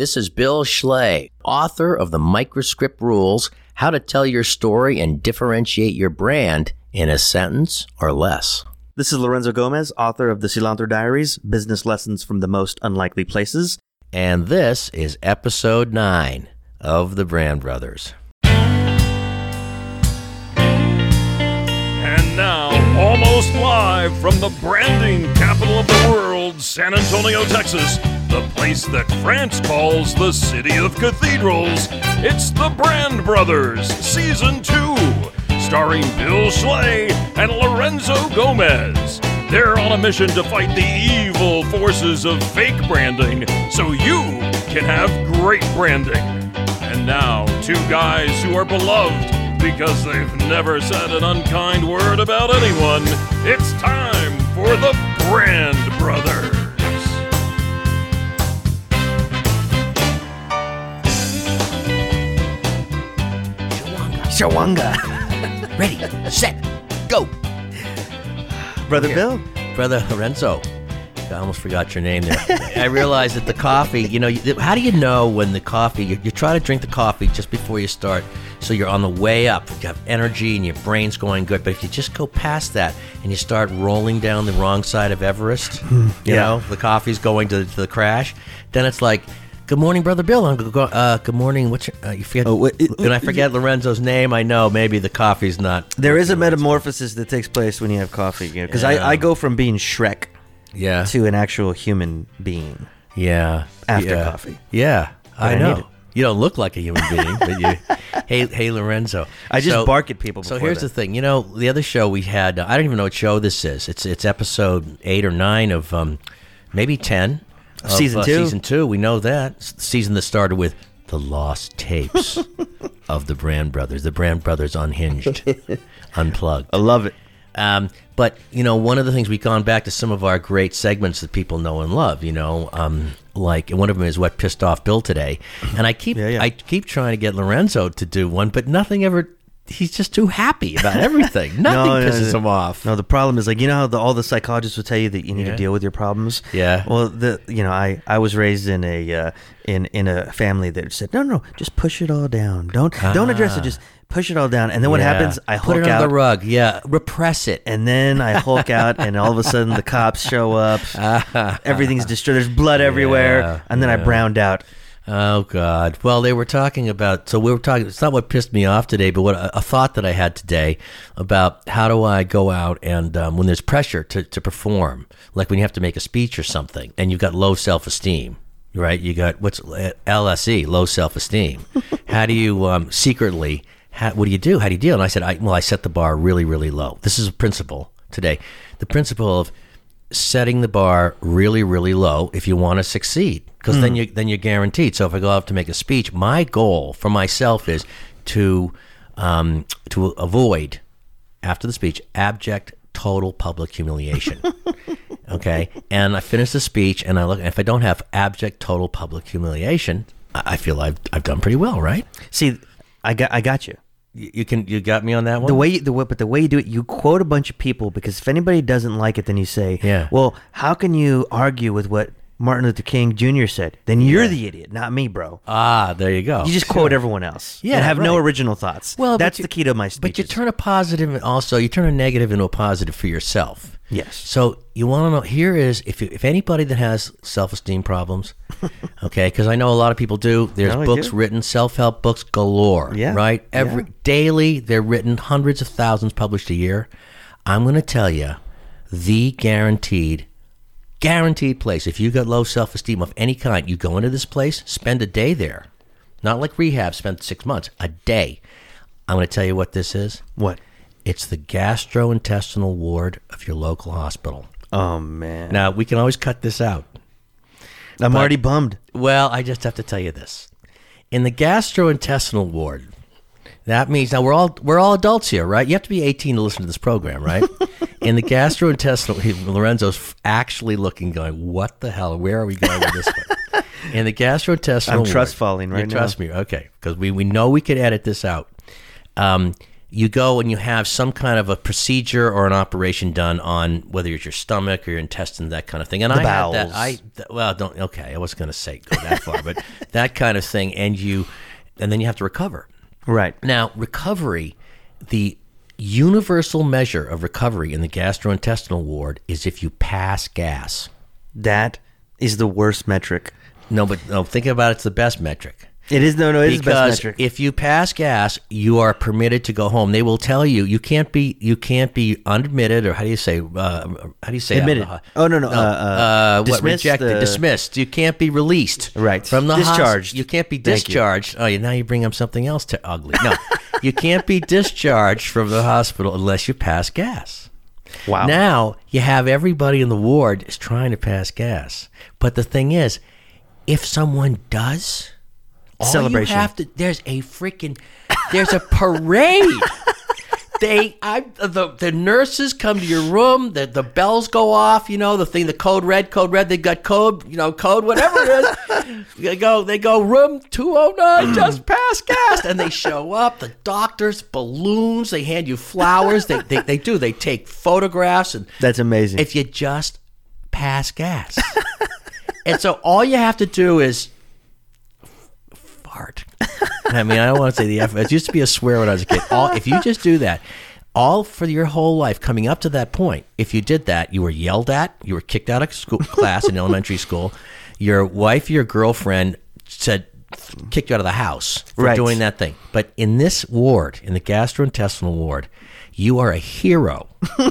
This is Bill Schley, author of The Microscript Rules How to Tell Your Story and Differentiate Your Brand in a Sentence or Less. This is Lorenzo Gomez, author of The Cilantro Diaries Business Lessons from the Most Unlikely Places. And this is episode 9 of The Brand Brothers. And now, almost live from the branding capital of the world, San Antonio, Texas, the place that France calls the City of Cathedrals, it's the Brand Brothers, Season 2, starring Bill Schley and Lorenzo Gomez. They're on a mission to fight the evil forces of fake branding so you can have great branding. And now, two guys who are beloved because they've never said an unkind word about anyone. It's time for the Brand Brothers. Shawanga. Ready, set, go. Brother Here. Bill. Brother Lorenzo. I almost forgot your name there. I realized that the coffee, you know, you- how do you know when the coffee, you, you try to drink the coffee just before you start, so you're on the way up, you have energy and your brain's going good. But if you just go past that and you start rolling down the wrong side of Everest, hmm. you Yeah. know, the coffee's going to, to the crash, then it's like, Good morning, brother Bill. Uh, good morning. What's your, uh, you forget? Oh, it- and I forget Lorenzo's name. I know maybe the coffee's not. There is a metamorphosis that takes place when you have coffee. Because Yeah. I, I go from being Shrek Yeah, to an actual human being. Yeah. After yeah. coffee. Yeah. I I know. You don't look like a human being, but you. Hey, hey, Lorenzo. I just bark at people So here's that. the thing. You know, the other show we had. Uh, I don't even know what show this is. It's it's episode eight or nine of um, maybe ten. Of, Season uh, two. Season two. We know that It's the season that started with the lost tapes of the Brand Brothers. The Brand Brothers unhinged, unplugged. I love it. Um, but you know, one of the things we've gone back to some of our great segments that people know and love. You know, um, like one of them is what pissed off Bill today, and I keep Yeah, yeah. I keep trying to get Lorenzo to do one, but nothing ever. He's just too happy about everything. Nothing No, pisses no. him off. No, the problem is like you know how the, all the psychologists will tell you that you need Yeah. to deal with your problems. Yeah. Well, the you know I I was raised in a uh, in in a family that said no no just push it all down don't don't address it just push it all down and then what Ah. Yeah. happens I put hulk it out the rug. Yeah, repress it. and then I hulk out and all of a sudden the cops show up everything's destroyed there's blood everywhere Yeah, and then I browned out. Oh God! Well, they were talking about. So we were talking. It's not what pissed me off today, but what a, a thought that I had today about how do I go out and um, when there's pressure to to perform, like when you have to make a speech or something, and you've got low self esteem, right? You got what's uh, LSE, low self esteem. how do you um, secretly? How, what do you do? How do you deal? And I said, I, well, I set the bar really, really low. This is a principle today. The principle of setting the bar really really low if you want to succeed because then you then you're guaranteed. So if i go out to make a speech my goal for myself is to um, to avoid after the speech abject total public humiliation. Okay? And i finish the speech and i look if i don't have abject total public humiliation i I feel i've, I've done pretty well right? See, I got I got you. You, can you got me on that one The way you, the way, but the way you do it, you quote a bunch of people because if anybody doesn't like it, then you say, Yeah. Well, how can you argue with what Martin Luther King Jr. said? Then you're the idiot, not me, bro. ah there you go You just quote everyone else. Yeah, and have no right. original thoughts. Well, that's you- the key to my speeches. But you turn a positive and also you turn a negative into a positive for yourself. Yes. So you want to know here is if you, if anybody that has self esteem problems, okay, because I know a lot of people do. There's No, books do. written, self help books galore. Yeah, Right. Every yeah. daily they're written, hundreds of thousands published a year. I'm going to tell you, the guaranteed. Guaranteed place. If you've got low self esteem of any kind, you go into this place, spend a day there. Not like rehab, spend six months, a day. I'm going to tell you what this is. what? It's the gastrointestinal ward of your local hospital. Oh man, Now, we can always cut this out. I'm already bummed. Well, I just have to tell you this. In the gastrointestinal ward, that means now we're all we're all adults here, right? You have to be 18 to listen to this program, right? In the gastrointestinal, Lorenzo's actually looking, going, "What the hell? Where are we going with this one?" In the gastrointestinal, I'm trust falling right you Trust me, okay? Because we we know we could edit this out. Um, you go and you have some kind of a procedure or an operation done on whether it's your stomach or your intestine, that kind of thing. And The I had that. I th- well, don't okay. I wasn't going to say go that far, but that kind of thing, and you, and then you have to recover. Right. Now, recovery, the universal measure of recovery in the gastrointestinal ward is if you pass gas. That is the worst metric. No, but no, think about it, it's the best metric. It is no, no. It is the best Because if you pass gas, you are permitted to go home. They will tell you you can't be you can't be unadmitted or how do you say uh, how do you say Admitted. That? Oh, no, no, uh, uh, what dismissed, rejected, uh, dismissed. You can't be released. Right. from the Discharged. you can't be Thank you. discharged. Oh, yeah, now you bring up something else to ugly. No, you can't be discharged from the hospital unless you pass gas. wow. Now you have everybody in the ward is trying to pass gas, but the thing is, if someone does, all Celebration. You have to. There's a freaking. There's a parade. They, I, the the nurses come to your room. The the bells go off. You know the thing, the code red, code red. They got code, you know, code whatever it is. they go, they go room two oh nine, mm. just pass gas, and they show up. The doctors, balloons. They hand you flowers. They they, they do. They take photographs and That's amazing. if you just pass gas. and so all you have to do is fart. I mean, I don't want to say the F. It used to be a swear when I was a kid. All if you just do that, all for your whole life coming up to that point, if you did that, you were yelled at, you were kicked out of school class in elementary school. Your wife, your girlfriend said kicked you out of the house for Right. doing that thing. But in this ward, in the gastrointestinal ward, you are a hero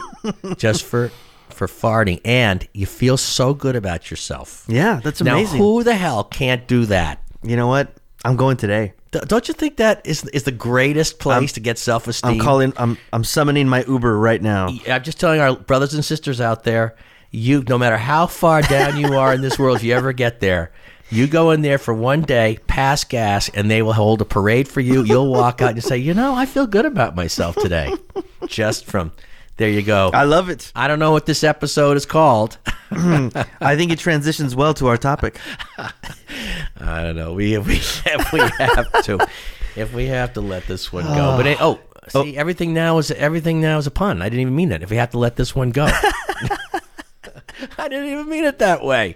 just for for farting and you feel so good about yourself. yeah, that's Now, amazing. who the hell can't do that? you know what? I'm going today. D- Don't you think that is is the greatest place to get self esteem? I'm calling. I'm I'm summoning my Uber right now. I'm just telling our brothers and sisters out there, you no matter how far down you are in this world, if you ever get there, you go in there for one day, pass gas, and they will hold a parade for you. You'll walk out and say, you know, I feel good about myself today, just from there. You go. I love it. I don't know what this episode is called. I think it transitions well to our topic. I don't know. We if we if we have to, if we have to let this one go. But it, oh, oh, see, everything now is everything now is a pun. I didn't even mean that. If we have to let this one go, I didn't even mean it that way.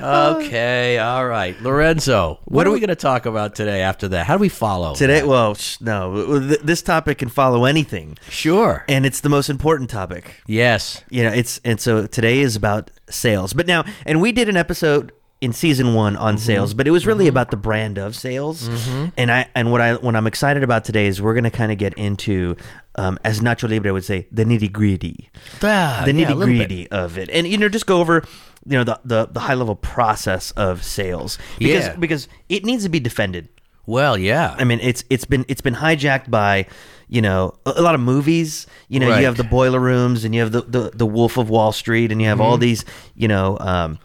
Uh, okay, all right, Lorenzo. What, are we going to talk about today? After that, how do we follow Today, well, sh- no, th- this topic can follow anything, Sure. and it's the most important topic. Yes. You know, it's and so today is about sales. But now, and we did an episode in season one on sales, but it was really about the brand of sales. And I and what I what I'm excited about today is we're going to kind of get into, um, as Nacho Libre would say, the nitty gritty, Ah, the nitty gritty of it, and you know, just go over. You know the, the, the high level process of sales because Yeah. because it needs to be defended. Well, yeah. I mean, it's it's been it's been hijacked by you know a, a lot of movies. You know, Right. you have the boiler rooms, and you have the, the the Wolf of Wall Street, and you have Mm-hmm. all these. You know, um,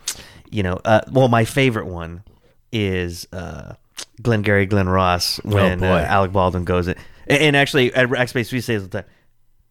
you know. Uh, well, my favorite one is uh, Glengarry Glen Ross when Oh, uh, Alec Baldwin goes in. And, actually, at Rackspace, we say all the time,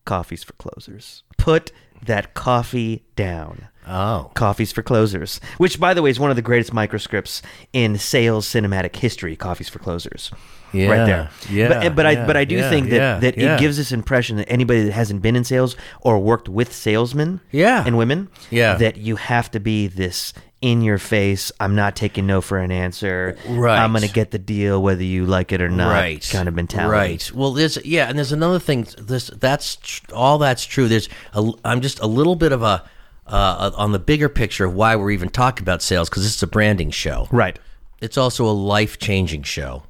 "Coffee's for closers." Put that coffee down. Oh. Coffees for Closers, which, by the way, is one of the greatest microscripts in sales cinematic history. Coffees for Closers, right there. yeah, but, but I but I do yeah, think that yeah, that yeah. it gives this impression that anybody that hasn't been in sales or worked with salesmen, Yeah. and women, Yeah. that you have to be this in your face. I'm not taking no for an answer. Right. I'm going to get the deal whether you like it or not. right Kind of mentality. right well there's yeah and there's another thing this that's tr- all that's true there's a, i'm just a little bit of a uh, on the bigger picture of why we're even talking about sales because it's a branding show Right. it's also a life-changing show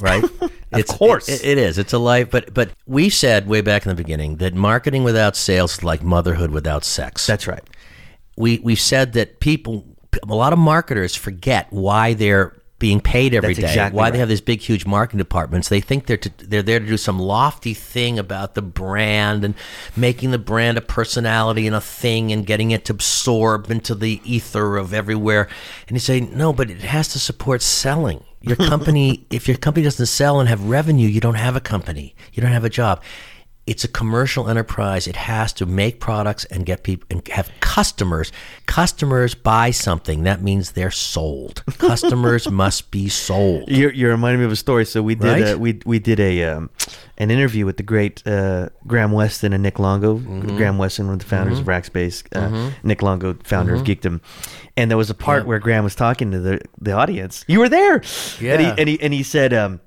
right of course. it, it is it's a life but but we said way back in the beginning that marketing without sales is like motherhood without sex That's right. we we've said that people a lot of marketers forget why they're being paid every day. That's exactly why right. they have these big huge marketing departments? They think they're to, they're there to do some lofty thing about the brand and making the brand a personality and a thing and getting it to absorb into the ether of everywhere. And you say no but it has to support selling. Your company if your company doesn't sell and have revenue you don't have a company. You don't have a job it's a commercial enterprise. It has to make products and get people and have customers. Customers buy something. That means they're sold. Customers must be sold. You're, you're reminding me of a story. So we did Right? a, we we did a um, an interview with the great uh, Graham Weston and Nick Longo. Mm-hmm. Graham Weston, one of the founders of Rackspace. Uh, Nick Longo, founder Mm-hmm. of Geekdom. And there was a part where Graham was talking to the the audience. You were there. And he Yeah. and he and he said, um,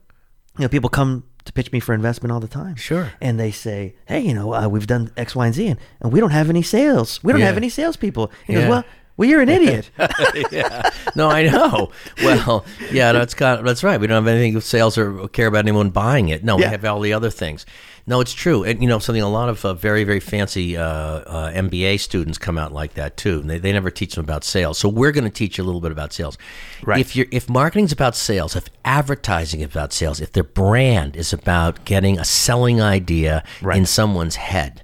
you know, people come to pitch me for investment all the time. Sure. And they say, hey, you know, uh, we've done X, Y, and Z, and, and we don't have any sales. We don't Yeah. have any salespeople. He goes, well. Well, you're an idiot. yeah. No, I know. Well, yeah, that's got that's right. We don't have anything sales or care about anyone buying it. No, Yeah. we have all the other things. No, it's true. And you know something. A lot of uh, very very fancy uh, uh, MBA students come out like that too. They, they never teach them about sales. So we're going to teach you a little bit about sales. Right. If you're if marketing's about sales, if advertising is about sales, if their brand is about getting a selling idea Right. in someone's head,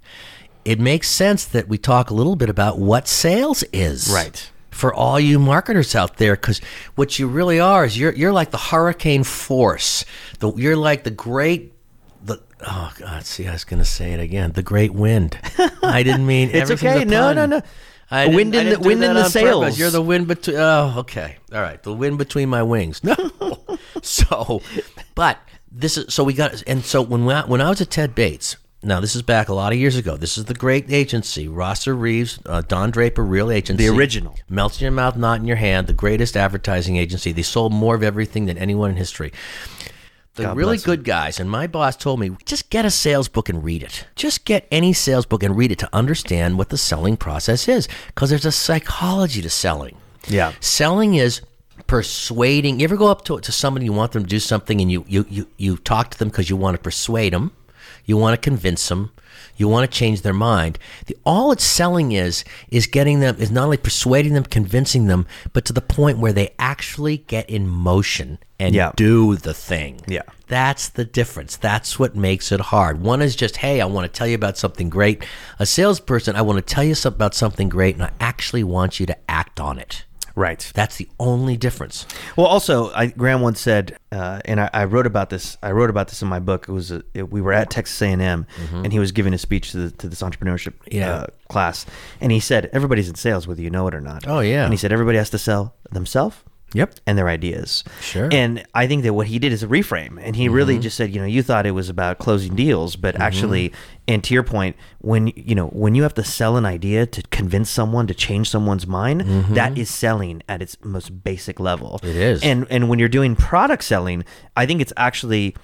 it makes sense that we talk a little bit about what sales is Right. for all you marketers out there because what you really are is you're you're like the hurricane force the, you're like the great oh god see i was gonna say it again the great wind i didn't mean It's okay. No, no, no. I wind in the- wind in the sails. purpose. You're the wind between. Oh, okay, all right. The wind between my wings. No, so, but this is so we got and so when we, when I was at Ted Bates. Now this is back a lot of years ago. This is the great agency, Rosser Reeves, uh, Don Draper, real agency, The original. Melts in your mouth, not in your hand. The greatest advertising agency. They sold more of everything than anyone in history. The God really good guys, and my boss told me, just get a sales book and read it. Just get any sales book and read it to understand what the selling process is, because there's a psychology to selling. Yeah. Selling is persuading. You ever go up to, to somebody, you want them to do something, and you, you, you, you talk to them because you want to persuade them, you want to convince them, you want to change their mind. The, all it's selling is is getting them is not only persuading them, convincing them, but to the point where they actually get in motion and Yeah. do the thing. Yeah. That's the difference. That's what makes it hard. One is just, hey, I want to tell you about something great. A salesperson, I want to tell you about something great, and I actually want you to act on it. Right. That's the only difference. Well, also, I, Graham once said, uh, and I, I wrote about this. I wrote about this in my book. It was a, it, we were at Texas A and M, and he was giving a speech to the, to this entrepreneurship Mm-hmm. Yeah. uh, class, and he said, "Everybody's in sales, whether you know it or not." Oh, yeah. And he said, "Everybody has to sell themselves." Yep. And their ideas. Sure. And I think that what he did is a reframe. And he really mm-hmm. just said, you know, you thought it was about closing deals, but mm-hmm. actually, and to your point, when you know, when you have to sell an idea to convince someone to change someone's mind, mm-hmm. that is selling at its most basic level. It is. And and when you're doing product selling, I think it's actually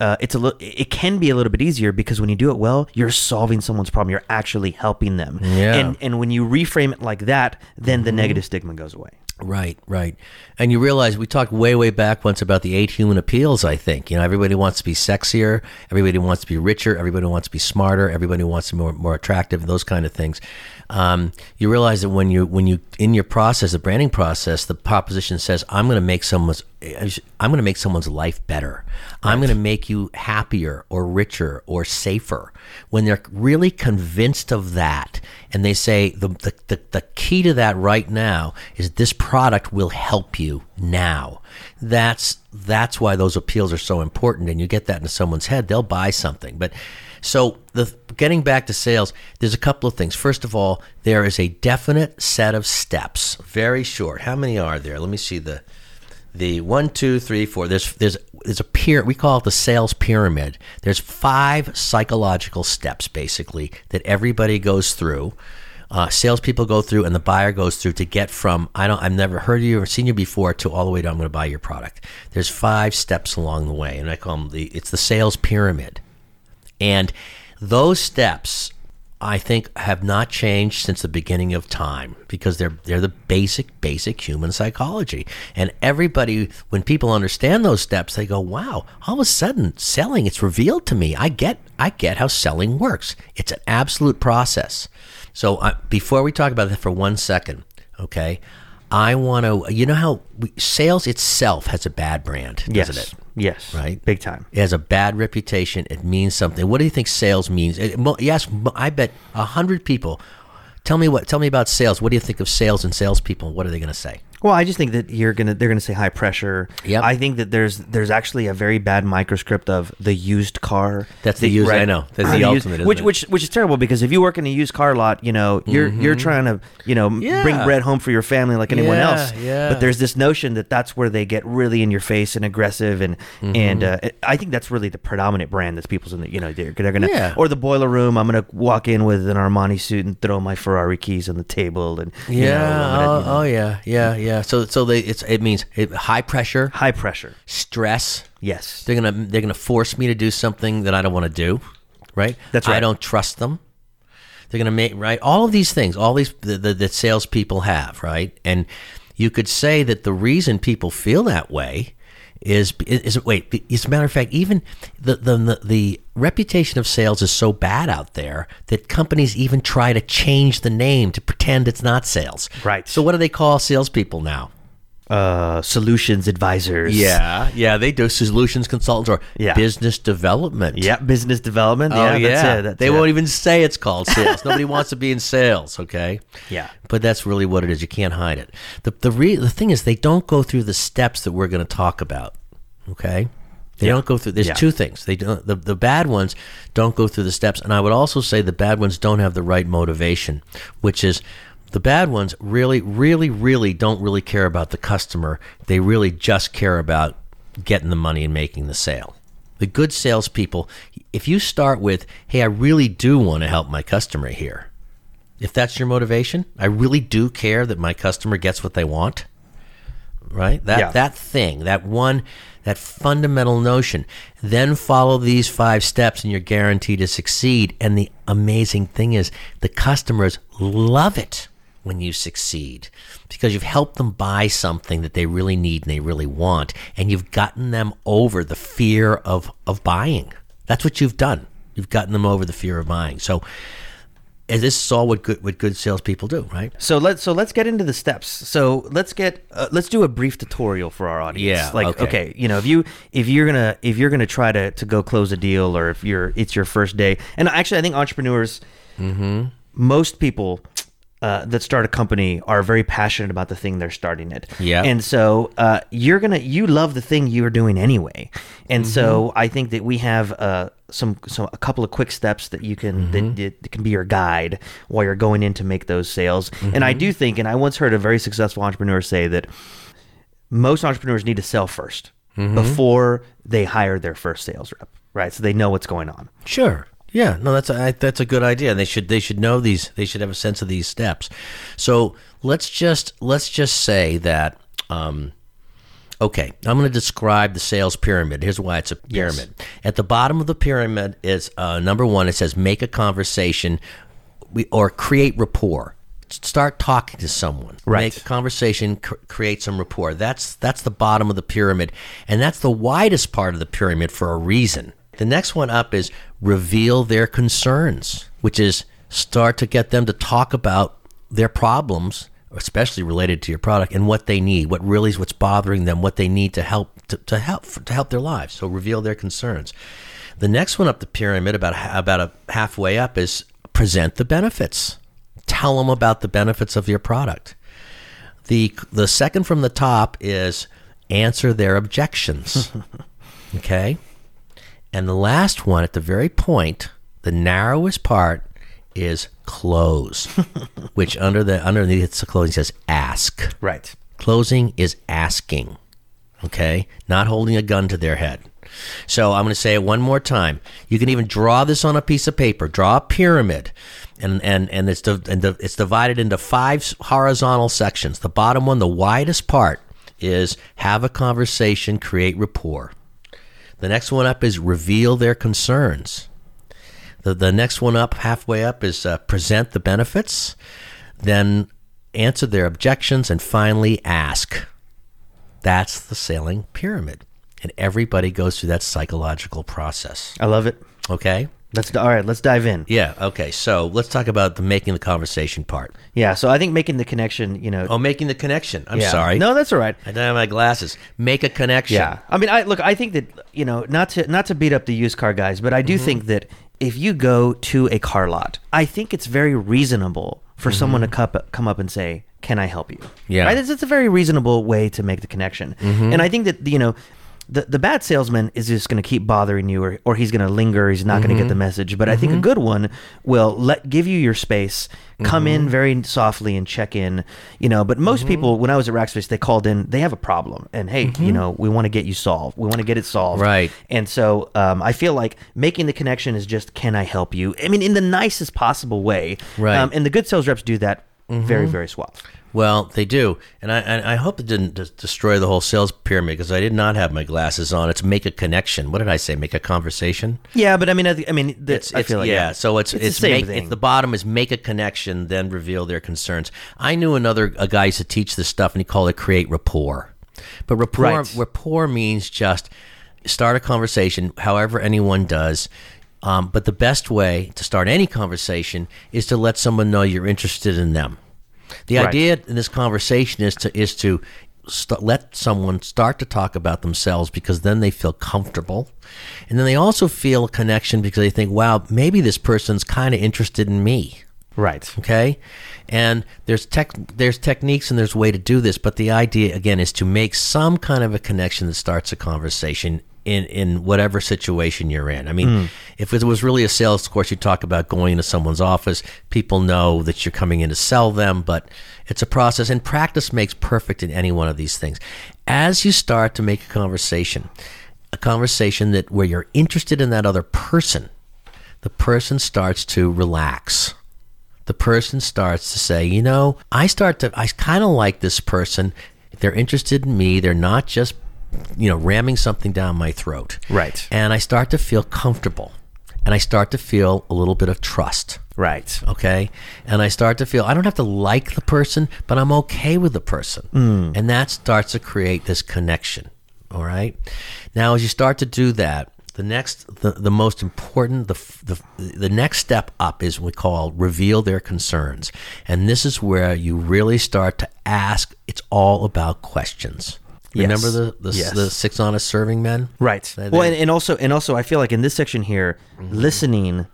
uh, it's a li- it can be a little bit easier because when you do it well, you're solving someone's problem. You're actually helping them. Yeah. And and when you reframe it like that, then the negative stigma goes away. Right, right. And you realize we talked way, way back once about the eight human appeals, I think. You know, everybody wants to be sexier, everybody wants to be richer, everybody wants to be smarter, everybody wants to be more, more attractive, those kind of things. Um, you realize that when you when you in your process, the branding process, the proposition says, I'm gonna make someone's I'm gonna make someone's life better. I'm gonna make you happier or richer or safer. When they're really convinced of that and they say the, the, the, the key to that right now is this product will help you now that's that's why those appeals are so important and you get that into someone's head they'll buy something but so the getting back to sales there's a couple of things first of all there is a definite set of steps very short how many are there let me see the the one, two, three, four. There's there's there's a pyramid. We call it the sales pyramid. There's five psychological steps basically that everybody goes through. Uh, salespeople go through, and the buyer goes through to get from I don't I've never heard of you or seen you before to all the way to I'm going to buy your product. There's five steps along the way, and I call them the it's the sales pyramid. And those steps, I think, have not changed since the beginning of time because they're they're the basic basic human psychology. And everybody, when people understand those steps, they go, "Wow! All of a sudden, selling it's revealed to me. I get I get how selling works. It's an absolute process." So before we talk about that for one second, okay, I want to. You know how we, sales itself has a bad brand, doesn't it? Yes. Right. Big time. It has a bad reputation. It means something. What do you think sales means? It- Yes, I bet a hundred people. Tell me what. Tell me about sales. What do you think of sales and salespeople? What are they going to say? Well, I just think that you're gonna they're gonna say high pressure. Yep. I think that there's there's actually a very bad microscript of the used car. That's the used- I know. That's uh, the used- ultimate, isn't which it? which which is terrible because if you work in a used car lot, you know you're mm-hmm. you're trying to you know m- bring bread home for your family like anyone Yeah, else. yeah. But there's this notion that that's where they get really in your face and aggressive and mm-hmm. and uh, I think that's really the predominant brand that's people's in the you know they're, they're gonna Yeah. or the boiler room. I'm gonna walk in with an Armani suit and throw my Ferrari keys on the table and you Yeah. know, gonna, oh, you know, oh, yeah. Yeah. Yeah. So so they it's it means it, high pressure, high pressure. stress. Yes. They're gonna they're gonna force me to do something that I don't want to do, right? That's right. I right. don't trust them. They're gonna make right all of these things, all these the, the, that salespeople have, right? And you could say that the reason people feel that way is is wait. As a matter of fact, even the the the, the reputation of sales is so bad out there that companies even try to change the name to pretend it's not sales. Right. So what do they call salespeople now? Uh, solutions advisors. Yeah, yeah, they do solutions consultants or Yeah. business development. Yeah, business development. Oh, yeah, yeah. that's it. That's they it. won't even say it's called sales. Nobody wants to be in sales, okay? Yeah. But that's really what it is. You can't hide it. The the re- the thing is they don't go through the steps that we're going to talk about, okay? They don't go through. There's Yeah. two things. They don't. The, the bad ones don't go through the steps, and I would also say the bad ones don't have the right motivation, which is the bad ones really, really, really don't really care about the customer. They really just care about getting the money and making the sale. The good salespeople, if you start with, "Hey, I really do want to help my customer here," if that's your motivation, I really do care that my customer gets what they want right? That Yeah. that thing, that one, that fundamental notion. Then follow these five steps, and you're guaranteed to succeed. And the amazing thing is, the customers love it when you succeed because you've helped them buy something that they really need and they really want, and you've gotten them over the fear of of buying. That's what you've done. You've gotten them over the fear of buying. So. This is all what good what good salespeople do, right? So let's so let's get into the steps. So let's get uh, let's do a brief tutorial for our audience. Yeah, Like okay. okay. you know, if you if you're gonna if you're gonna try to to go close a deal, or if you're it's your first day, and actually I think entrepreneurs, Mm-hmm. most people. Uh, that start a company are very passionate about the thing they're starting it. Yeah. And so uh, you're gonna you love the thing you're doing anyway. And Mm-hmm. so I think that we have uh, some some a couple of quick steps that you can Mm-hmm. that, that can be your guide while you're going in to make those sales. And I Mm-hmm. do think, and I once heard a very successful entrepreneur say that most entrepreneurs need to sell 1st Mm-hmm. before they hire their first sales rep, right? So they know what's going on. Sure. Yeah. No, that's a I- that's a good idea. They should they should know these. They should have a sense of these steps. So let's just let's just say that. Um, okay, I'm going to describe the sales pyramid. Here's why it's a pyramid. At the bottom of the pyramid is uh, number one. It says make a conversation, we, or create rapport. Start talking to someone. Right. Make a conversation. Cr- create some rapport. That's that's the bottom of the pyramid, and that's the widest part of the pyramid for a reason. The next one up is reveal their concerns, which is start to get them to talk about their problems, especially related to your product, and what they need, what really is what's bothering them, what they need to help to, to help to help their lives. So reveal their concerns. The next one up the pyramid, about about a halfway up, is present the benefits. Tell them about the benefits of your product. The the second from the top is answer their objections. okay? And the last one at the very point, the narrowest part is close, which under the underneath the closing says ask. Right. Closing is asking, okay? Not holding a gun to their head. So I'm going to say it one more time. You can even draw this on a piece of paper. Draw a pyramid, and and and it's div- and div- it's divided into five horizontal sections. The bottom one, the widest part, is have a conversation, create rapport. The next one up is reveal their concerns. The, the next one up, halfway up, is uh, present the benefits, then answer their objections, and finally ask. That's the selling pyramid. And everybody goes through that psychological process. I love it. Okay? Let's all right. Let's dive in. Yeah, okay. So let's talk about the making the conversation part. Yeah. So I think making the connection, you know. Oh, making the connection. I'm yeah. sorry. No, that's all right. I don't have my glasses. Make a connection. Yeah, I mean, I look. I think that you know, not to not to beat up the used car guys, but I Mm-hmm. do think that if you go to a car lot, I think it's very reasonable for someone to Mm-hmm. cup, come up and say, can I help you? Yeah. Right? It's, it's a very reasonable way to make the connection. And I think that, you know, the, the bad salesman is just going to keep bothering you or, or he's going to linger. He's not going to get the mm-hmm. message. But I think a mm-hmm. good one will let give you your space, come in mm-hmm. very softly and check in, you know. But most people, when I was at Rackspace, they called in, they have a problem. And hey, you know, we want to get you solved. We want to get it solved. Right. And so um, I feel like making the connection is just, can I help you? I mean, in the nicest possible way. Right. Um, and the good sales reps do that very, very suave. Well, they do, and I and I hope it didn't des- destroy the whole sales pyramid because I did not have my glasses on. It's make a connection. What did I say? Make a conversation. Yeah, but I mean, I, th- I mean, the, It's, I it's feel like yeah. So it's it's, it's, the same make, thing. It's the bottom is make a connection, then reveal their concerns. I knew another a guy used to teach this stuff, and he called it create rapport. But rapport Right. rapport means just start a conversation, however anyone does. Um, but the best way to start any conversation is to let someone know you're interested in them. The Right. idea in this conversation is to is to st- let someone start to talk about themselves because then they feel comfortable, and then they also feel a connection because they think, "Wow, maybe this person's kind of interested in me." right. Okay, and there's tech there's techniques and there's way to do this, but the idea again is to make some kind of a connection that starts a conversation in in whatever situation you're in. I mean, hmm. if it was really a sales course, you talk about going into someone's office. People know that you're coming in to sell them, but it's a process, and practice makes perfect in any one of these things. As you start to make a conversation, a conversation that where you're interested in that other person, the person starts to relax the person starts to say, you know, I start to, I kind of like this person. They're interested in me. They're not just, you know, ramming something down my throat. Right. And I start to feel comfortable and I start to feel a little bit of trust. Right. Okay. And I start to feel I don't have to like the person, but I'm okay with the person. Hmm. And that starts to create this connection. All right. Now, as you start to do that, the next, the, the most important, the, the, the next step up is what we call reveal their concerns. And this is where you really start to ask, it's all about questions. Yes. Remember the, the, Yes. the six honest serving men? Right. They- well, and, and also, and also, I feel like in this section here, mm-hmm. listening,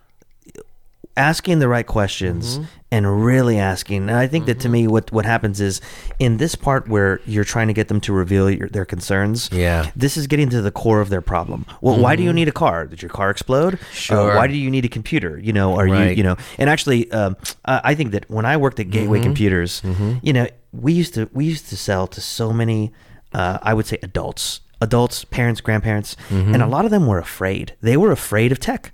asking the right questions, mm-hmm. and really asking. And I think that to mm-hmm. me, what what happens is in this part where you're trying to get them to reveal your, their concerns. Yeah. This is getting to the core of their problem. Well, why do you need a car? Did your car explode? Uh, Sure. why do you need a computer? You know, are you Right. you know? And actually, um, I I think that when I worked at Gateway Computers, you know, we used to we used to sell to so many, uh, I would say, adults, adults, parents, grandparents, and a lot of them were afraid. They were afraid of tech.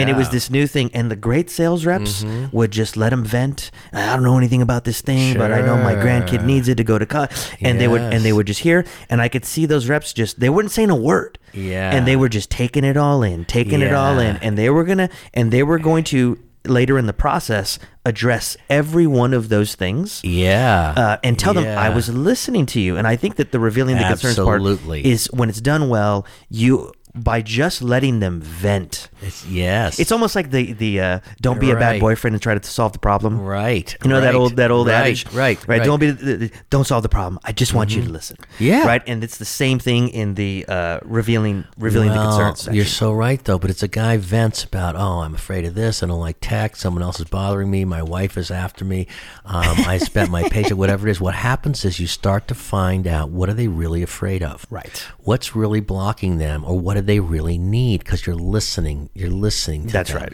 And it was this new thing, and the great sales reps would just let them vent. I don't know anything about this thing, but I know my grandkid needs it to go to college. And they would, and they would just hear, and I could see those reps just they weren't saying a word. Yeah. and they were just taking it all in, taking it all in, and they were gonna, and they were going to later in the process address every one of those things. Yeah. Uh, and tell them I was listening to you, and I think that the revealing the concerns part is when it's done well. You by just letting them vent. It's, yes. It's almost like the the uh, don't be a bad boyfriend and try to solve the problem. right. You know that old that old right, adage, Right. Right. Don't be the- the- don't solve the problem. I just want you to listen. Yeah. Right. And it's the same thing in the uh, revealing revealing the Well, concerns. Section. You're so right, though. But it's a guy vents about, oh, I'm afraid of this. I don't like tech. Someone else is bothering me. My wife is after me. Um, I spent my paycheck. Whatever it is. What happens is you start to find out what are they really afraid of. Right. What's really blocking them, or what do they really need? Because you're listening. You're listening. To That's them. right.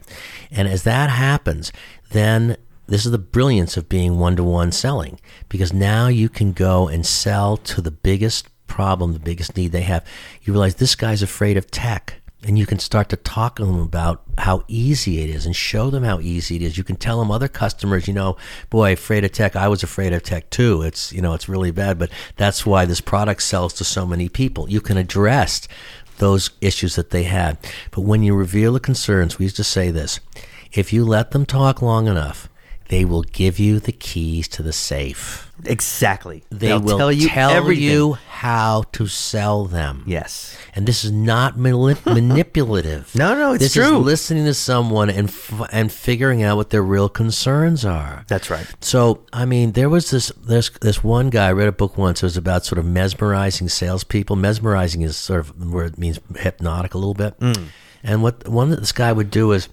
And as that happens, then this is the brilliance of being one to one selling because now you can go and sell to the biggest problem, the biggest need they have. You realize this guy's afraid of tech. And you can start to talk to them about how easy it is and show them how easy it is. You can tell them other customers, you know, boy, afraid of tech. I was afraid of tech too. It's, you know, it's really bad, but that's why this product sells to so many people. You can address those issues that they had. But when you reveal the concerns, we used to say this if you let them talk long enough, they will give you the keys to the safe. exactly. They They'll will tell you everything. you how to sell them. Yes. And this is not manip- manipulative. No, no, it's this true. is listening to someone and f- and figuring out what their real concerns are. That's right. So, I mean, there was this this this one guy I read a book once. It was about sort of mesmerizing salespeople. Mesmerizing is sort of where it means hypnotic a little bit. Mm. And what one that this guy would do is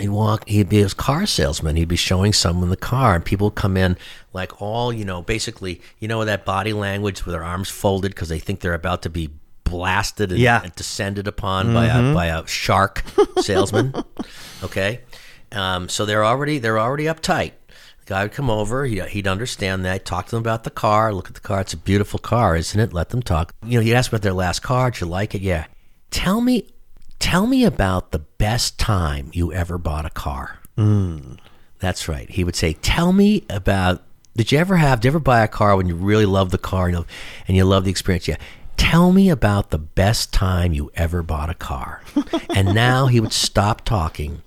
he'd walk he'd be a car salesman. He'd be showing someone the car. And people would come in like all you know basically you know that body language with their arms folded because they think they're about to be blasted and, Yeah. and descended upon by a by a shark salesman. Okay? Um, so they're already they're already uptight. The guy would come over he'd, he'd understand that talk to them about the car look at the car. It's a beautiful car isn't it? Let them talk. You know you ask about their last car. Did you like it? Yeah. Tell me tell me about the best time you ever bought a car hmm. that's right. He would say, "Tell me about. Did you ever have? Did you ever buy a car when you really loved the car and you, and you love the experience? Yeah. Tell me about the best time you ever bought a car." and now he would stop talking,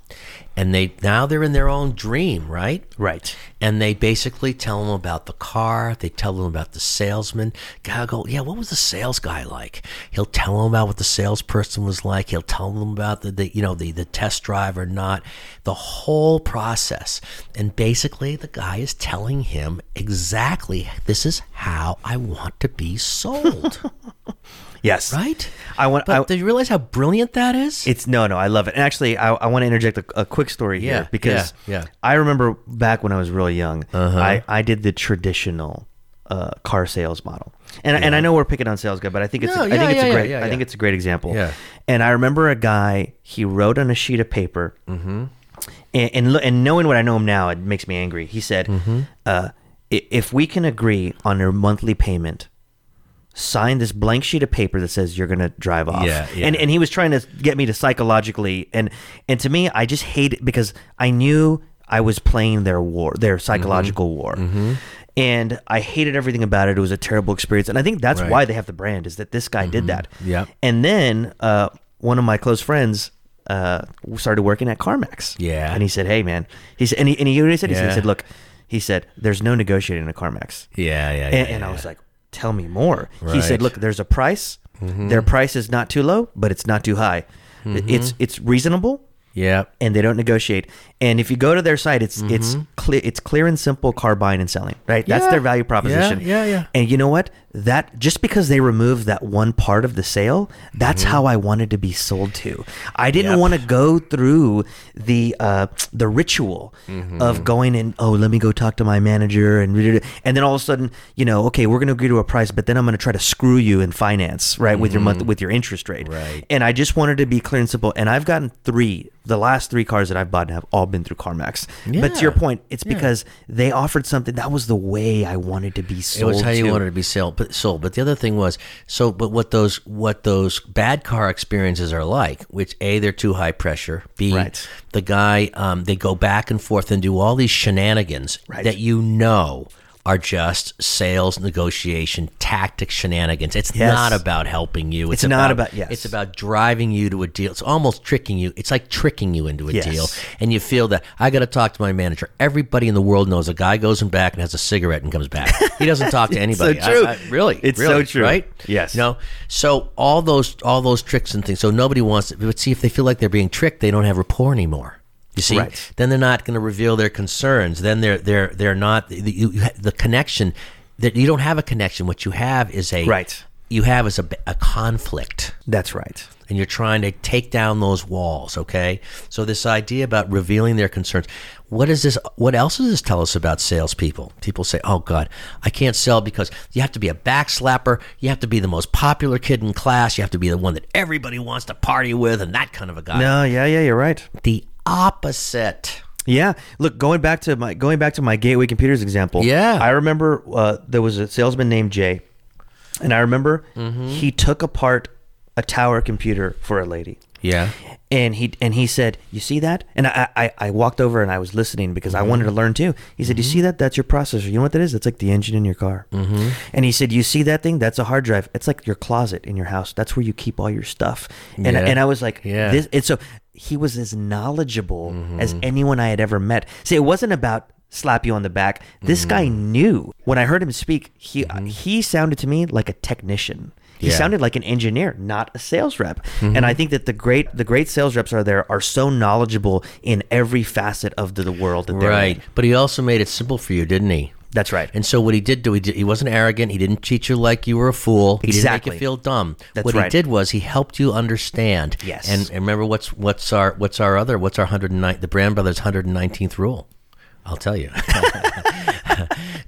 and they now they're in their own dream, right? Right. And they basically tell them about the car. They tell them about the salesman. Guy go, yeah, what was the sales guy like? He'll tell them about what the salesperson was like. He'll tell them about the, the you know, the, the test drive or not, the whole process. And basically, the guy is telling him exactly, this is how I want to be sold, Yes. right? I want. But I, do you realize how brilliant that is? It's no, no. I love it. And actually, I, I want to interject a, a quick story Yeah, here because yeah, yeah. I remember back when I was really young, Uh-huh. I, I did the traditional uh, car sales model, and and I know we're picking on sales guy, but I think it's No, a, I yeah, think it's a great yeah, I think it's a great example. Yeah. And I remember a guy he wrote on a sheet of paper, Mm-hmm. and and, lo- and knowing what I know him now, it makes me angry. He said, Mm-hmm. uh, "If we can agree on a monthly payment." Sign this blank sheet of paper that says you're gonna drive off. Yeah, yeah. And and he was trying to get me to psychologically and and to me I just hate it because I knew I was playing their war, their psychological Mm-hmm. war. And I hated everything about it. It was a terrible experience. And I think that's Right. why they have the brand is that this guy did that. Yep. And then uh, one of my close friends uh, started working at CarMax. Yeah. And he said, "Hey man," he said, and he, and he, you know what he said, he said, he said, "Look," he said, "There's no negotiating at CarMax." yeah, yeah, yeah. and, and I was like, "Tell me more." He said, "Look, there's a price. Mm-hmm. Their price is not too low, but it's not too high. Mm-hmm. It's it's reasonable, yeah. and they don't negotiate. And if you go to their site, it's it's mm-hmm. clear it's clear and simple car buying and selling. Right? That's their value proposition. Yeah, yeah, yeah. And you know what? That just because they removed that one part of the sale, that's mm-hmm. how I wanted to be sold to. I didn't Yep. want to go through the uh, the ritual mm-hmm. of going and oh, let me go talk to my manager and and then all of a sudden, you know, okay, we're going to agree to a price, but then I'm going to try to screw you in finance, right, with your month with your interest rate. Right. And I just wanted to be clear and simple. And I've gotten three. The last three cars that I've bought have all been through CarMax. But to your point, it's because they offered something that was the way I wanted to be sold. It was how you to. wanted to be sold, but sold. But the other thing was so. But what those what those bad car experiences are like, which a they're too high pressure. B Right. the guy um, they go back and forth and do all these shenanigans Right. that you know are just sales negotiation tactic shenanigans. It's Yes. not about helping you. It's not about- yes. It's about driving you to a deal. It's almost tricking you. It's like tricking you into a Yes. deal, and you feel that I got to talk to my manager. Everybody in the world knows a guy goes in back and has a cigarette and comes back. He doesn't talk to anybody. so true. I- I- really, It's really, so true. right? Yes. You know, so all those all those tricks and things. So nobody wants. It. but see, if they feel like they're being tricked, they don't have rapport anymore. You see, Right. then they're not going to reveal their concerns. Then they're they're they're not the, you, the connection that you don't have a connection. What you have is a Right. You have is a, a conflict That's right. and you're trying to take down those walls okay so this idea about revealing their concerns what is this what else does this tell us about salespeople people say oh god i can't sell because you have to be a backslapper you have to be the most popular kid in class you have to be the one that everybody wants to party with and that kind of a guy No, yeah, yeah, you're right. the opposite Yeah, look, going back to my going back to my Gateway Computers example. Yeah. I remember uh, there was a salesman named Jay, and I remember Mm-hmm. he took apart a tower computer for a lady. Yeah and he and he said, "You see that?" And I I, I walked over and I was listening because I wanted to mm-hmm. learn too. He said, "You mm-hmm. see that? That's your processor. You know what that is? It's like the engine in your car." Mm-hmm. And he said, "You see that thing? That's a hard drive. It's like your closet in your house. That's where you keep all your stuff." And Yeah. and I was like, Yeah. This, and so he was as knowledgeable as mm-hmm. anyone I had ever met. See, it wasn't about slap you on the back. This guy knew. When I heard him speak, he he sounded to me like a technician. He Yeah. sounded like an engineer, not a sales rep. And I mm-hmm. think that the great the great sales reps are there are so knowledgeable in every facet of the, the world that they're right in. but he also made it simple for you didn't he That's right. And so what he did do, he, did, he wasn't arrogant. He didn't treat you like you were a fool. He didn't make you feel dumb. That's what he did was he helped you understand. Yes. And, and remember what's what's our what's our other what's our 109 the Brand Brothers 119th rule? I'll tell you.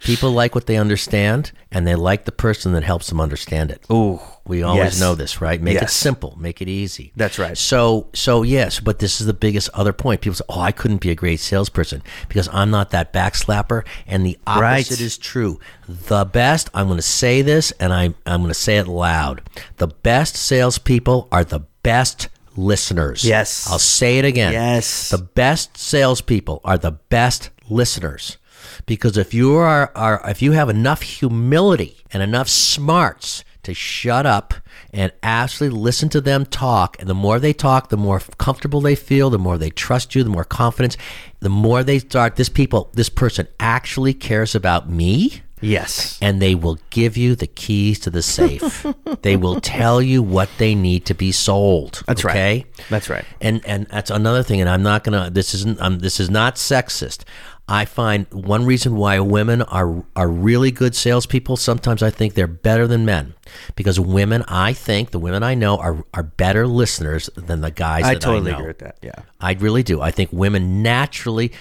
People like what they understand, and they like the person that helps them understand it. Ooh, We always yes. know this, right? Make it simple, make it easy. That's right. So, so yes, but this is the biggest other point. People say, "Oh, I couldn't be a great salesperson because I'm not that backslapper," and the opposite Right. is true. The best. I'm going to say this, and I, I'm going to say it loud. The best salespeople are the best listeners. Yes. I'll say it again. Yes. The best salespeople are the best listeners. Because if you are, are if you have enough humility and enough smarts to shut up and actually listen to them talk, and the more they talk, the more comfortable they feel, the more they trust you, the more confidence, the more they start. This people, this person actually cares about me Yes. and they will give you the keys to the safe. they will tell you what they need to be sold. That's right. okay? That's right. And and that's another thing. And I'm not gonna. This isn't. Um, this is not sexist. I find one reason why women are are really good salespeople. Sometimes I think they're better than men because women. I think the women I know are are better listeners than the guys. I totally know. agree with that. Yeah. I really do. I think women naturally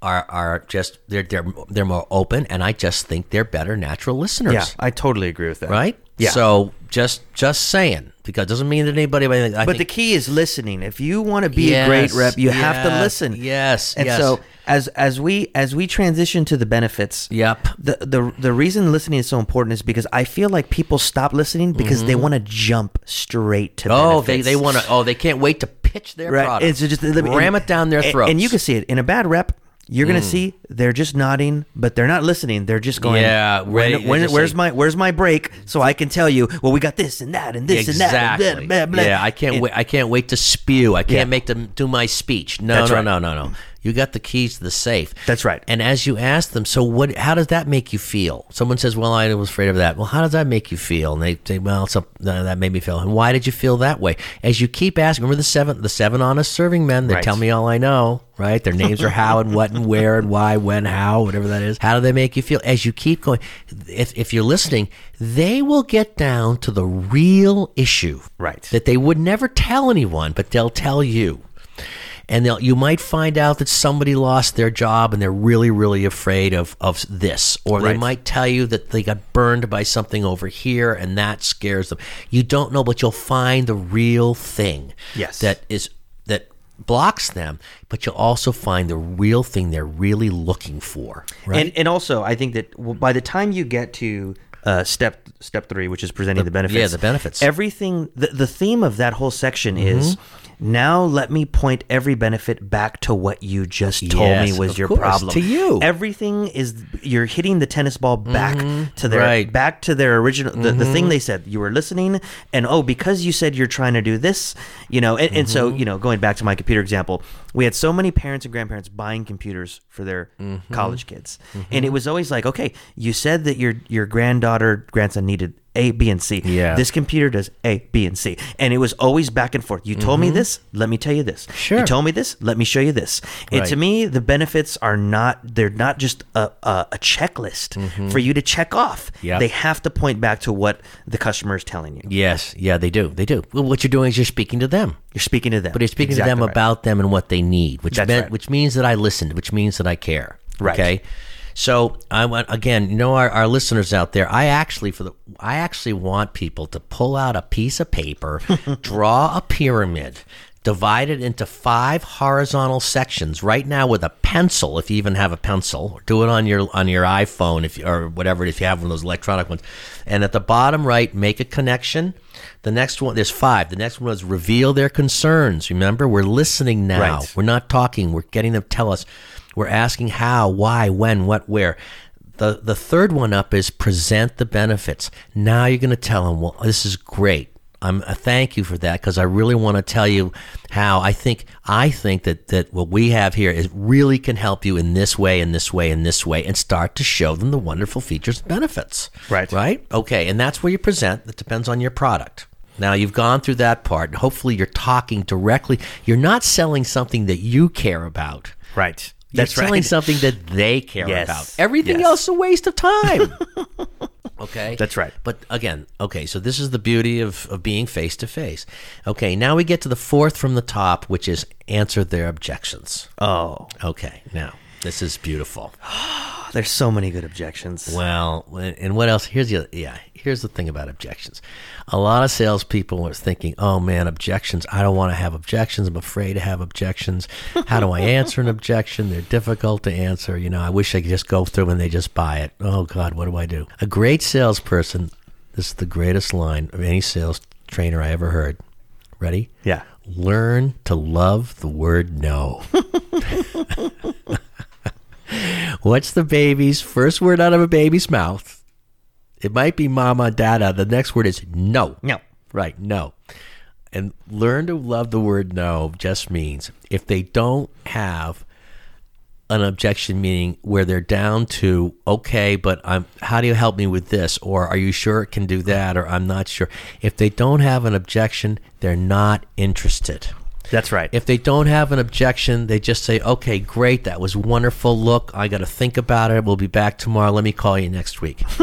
are are just they're they're they're more open, and I just think they're better natural listeners. Yeah, I totally agree with that. Right. Yeah. So just just saying because it doesn't mean that anybody. I but the key is listening. If you want to be a great rep, you have to listen. yes, And yes. so as as we as we transition to the benefits, Yep. The the the reason listening is so important is because I feel like people stop listening because they want to jump straight to Mm-hmm. oh, they benefits. they want to. Oh, they can't wait to pitch their right. product. It's just ram it down their and- Mm. And you can see it in a bad rep. You're gonna see they're just nodding, but they're not listening. They're just going, Yeah, when, ready- when- just where's like- my where's my break so I can tell you? Well, we got this and that and this exactly. and that. And blah, blah, blah. Yeah, I can't And- wait. I can't wait to spew. I can't Yeah. make them do my speech. No, That's no, right. no, no, no. You got the keys to the safe. That's right. And as you ask them, so what? How does that make you feel? Someone says, "Well, I was afraid of that." Well, how does that make you feel? And they say, "Well, some, uh, that made me feel." And why did you feel that way? As you keep asking, remember the seven, the seven honest serving men. They Right. tell me all I know. Right? Their names are how and what and where and why, when, how, whatever that is. How do they make you feel? As you keep going, if if you're listening, they will get down to the real issue. Right. That they would never tell anyone, but they'll tell you and they'll, you might find out that somebody lost their job and they're really really afraid of, of this. Or they might tell you that they got burned by something over here and that scares them. You don't know but you'll find the real thing Yes. that is that blocks them but you'll also find the real thing they're really looking for right? And and also, I think that by the time you get to uh, step step three, which is presenting the, benefits, yeah, the benefits. everything. The, the theme of that whole section is Mm-hmm. now let me point every benefit back to what you just told Yes, me was your course, problem to you. Everything is you're hitting the tennis ball back to their right. Mm-hmm. back to their original the, the thing they said. You were listening, and oh, because you said you're trying to do this, you know, and, and so Mm-hmm. you know, going back to my computer example, we had so many parents and grandparents buying computers for their Mm-hmm. college kids, and it was always like, okay, you said that your your granddaughter grandson needed A, B, and C. Yeah. This computer does A, B, and C, and it was always back and forth. You told me this, let me tell you this. Mm-hmm. Sure. You told me this, let me show you this. And to me, the benefits are not they're not just a a, a checklist for you to check off. Mm-hmm. Yep. They have to point back to what the customer is telling you. yes yeah they do they do well, what you're doing is you're speaking to them You're speaking to them, But you're speaking Exactly to them right. about them and what they need, which meant, right. which means that I listened, which means that I care. Right. Okay. So I want again, you know, our, our listeners out there. I actually for the I actually want people to pull out a piece of paper, draw a pyramid, divide it into five horizontal sections. Right now with a pencil, if you even have a pencil, do it on your on your iPhone if you, or whatever if you have one of those electronic ones. And at the bottom right, make a connection. The next one, there's five. The next one is reveal their concerns. Remember, we're listening now. Right. We're not talking. We're getting them to tell us. We're asking how, why, when, what, where. The the third one up is present the benefits. Now you're going to tell them, well, this is great. I'm a thank you for that because I really want to tell you how I think I think that that what we have here is really can help you in this way, in this way, in this way, and start to show them the wonderful features and benefits. Right. Right. Okay. And that's where you present. That depends on your product. Now you've gone through that part. Hopefully you're talking directly. You're not selling something that you care about. Right. You're That's selling right. something that they care Yes. about. Everything Yes. else is a waste of time. okay. That's right. But again, okay, so this is the beauty of, of being face to face. Okay, now we get to the fourth from the top, which is answer their objections. Oh, Okay, now this is beautiful. there's so many good objections. Well, and what else? Here's the yeah. Here's the thing about objections. A lot of salespeople are thinking, "Oh man, objections! I don't want to have objections. I'm afraid to have objections. How do I answer an objection? They're difficult to answer. You know, I wish I could just go through and they just buy it. Oh God, what do I do? A great salesperson. This is the greatest line of any sales trainer I ever heard. Ready? Yeah. Learn to love the word no. What's the baby's first word out of a baby's mouth? It might be mama, dada. The next word is no. No. Right, no. And learn to love the word no just means if they don't have an objection meaning where they're down to okay but i'm how do you help me with this or are you sure it can do that or i'm not sure if they don't have an objection they're not interested That's right. if they don't have an objection, they just say, okay, great, that was wonderful. Look, I got to think about it. We'll be back tomorrow. Let me call you next week.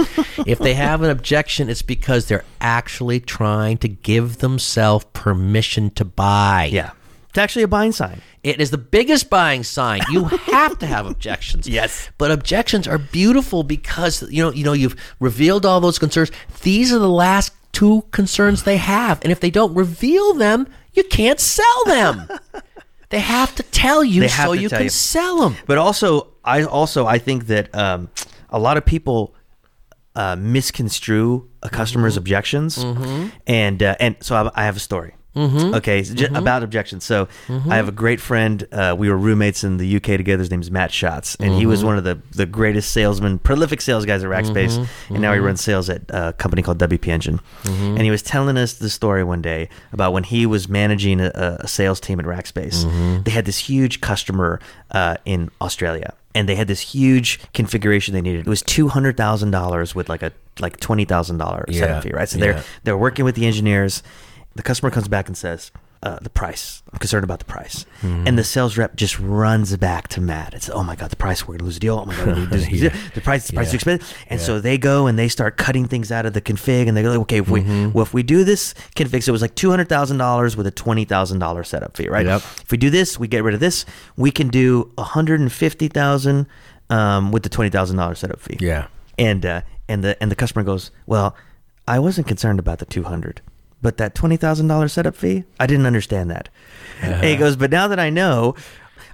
if they have an objection, it's because they're actually trying to give themselves permission to buy. yeah. It's actually a buying sign. It is the biggest buying sign. You have to have objections. Yes. But objections are beautiful because you know, you know, you've revealed all those concerns. These are the last two concerns they have. And if they don't reveal them, you can't sell them. they have to tell you so you can you. sell them. But also, I also I think that um, a lot of people uh, misconstrue a customer's Mm-hmm. objections, and uh, and so I, I have a story. Mm-hmm. Okay, so ju- about objections. So I have a great friend. Uh, we were roommates in the UK together. His name's Matt Schatz, and he Mm-hmm. was one of the the greatest salesmen, prolific sales guys at Rackspace, and now he Mm-hmm. runs sales at a company called WP Engine. And he was telling us the story one day about when he was managing a, a sales team at Rackspace. Mm-hmm. They had this huge customer uh, in Australia, and they had this huge configuration they needed. It was two hundred thousand dollars with like a like twenty thousand dollar setup fee, right? So yeah. they're they're working with the engineers. The customer comes back and says, uh, "The price. I'm concerned about the price." Mm-hmm. And the sales rep just runs back to Matt. It's, "Oh my god, the price. We're gonna lose a deal. Oh my god, we're gonna lose a the price. The price is Yeah. expensive." And so they go and they start cutting things out of the config, and they go, "Okay, if we Mm-hmm. well if we do this config, so it was like two hundred thousand dollars with a twenty thousand dollar setup fee, right? Yep. If we do this, we get rid of this. We can do a hundred and fifty thousand um, with the twenty thousand dollar setup fee." Yeah. and uh, and the and the customer goes, "Well, I wasn't concerned about the two hundred, but that twenty thousand dollar setup fee, I didn't understand that." And he uh-huh. goes, "But now that I know,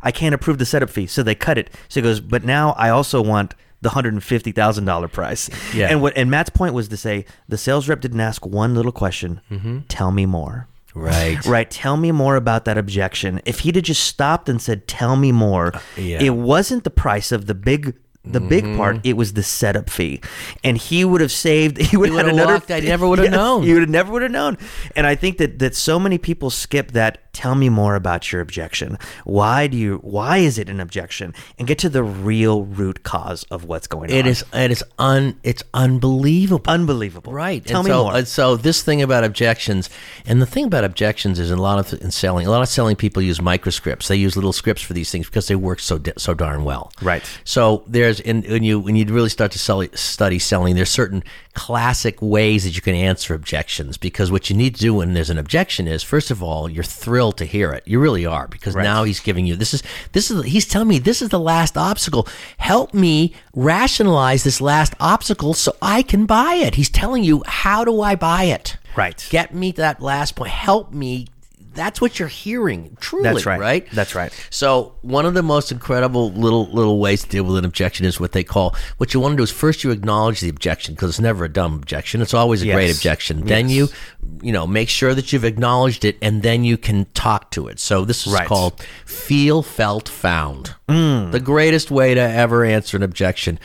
I can't approve the setup fee, so they cut it." So he goes, "But now I also want." The hundred and fifty thousand dollar price, Yeah. and what and Matt's point was to say the sales rep didn't ask one little question. Mm-hmm. Tell me more. Right. Right. Tell me more about that objection. If he'd have just stopped and said, "Tell me more," uh, yeah. it wasn't the price of the big. The big mm-hmm. part, it was the setup fee, and he would have saved. He would have had another. walked, I never would've known. He would have never would have known. And I think that that so many people skip that. Tell me more about your objection. Why do you? Why is it an objection? And get to the real root cause of what's going on. It is it is un it's unbelievable. unbelievable. Right. Tell and me so, more. So this thing about objections, and the thing about objections is a lot of in selling, a lot of selling people use microscripts. They use little scripts for these things because they work so so darn well. Right. So there's in when you when you really start to sell, study selling, there's certain classic ways that you can answer objections because what you need to do when there's an objection is first of all you're thrilled to hear it. You really are because now he's giving you this is this is he's telling me this is the last obstacle. Help me rationalize this last obstacle so I can buy it. He's telling you how do I buy it? Right. Get me to that last point. Help me. That's what you're hearing. Truly, That's right. right? That's right. So one of the most incredible little little ways to deal with an objection is what they call what you want to do is first you acknowledge the objection because it's never a dumb objection. It's always a great Yes. objection. Then you you know make sure that you've acknowledged it and then you can talk to it. So this is Right. called feel felt found. Mm. The greatest way to ever answer an objection.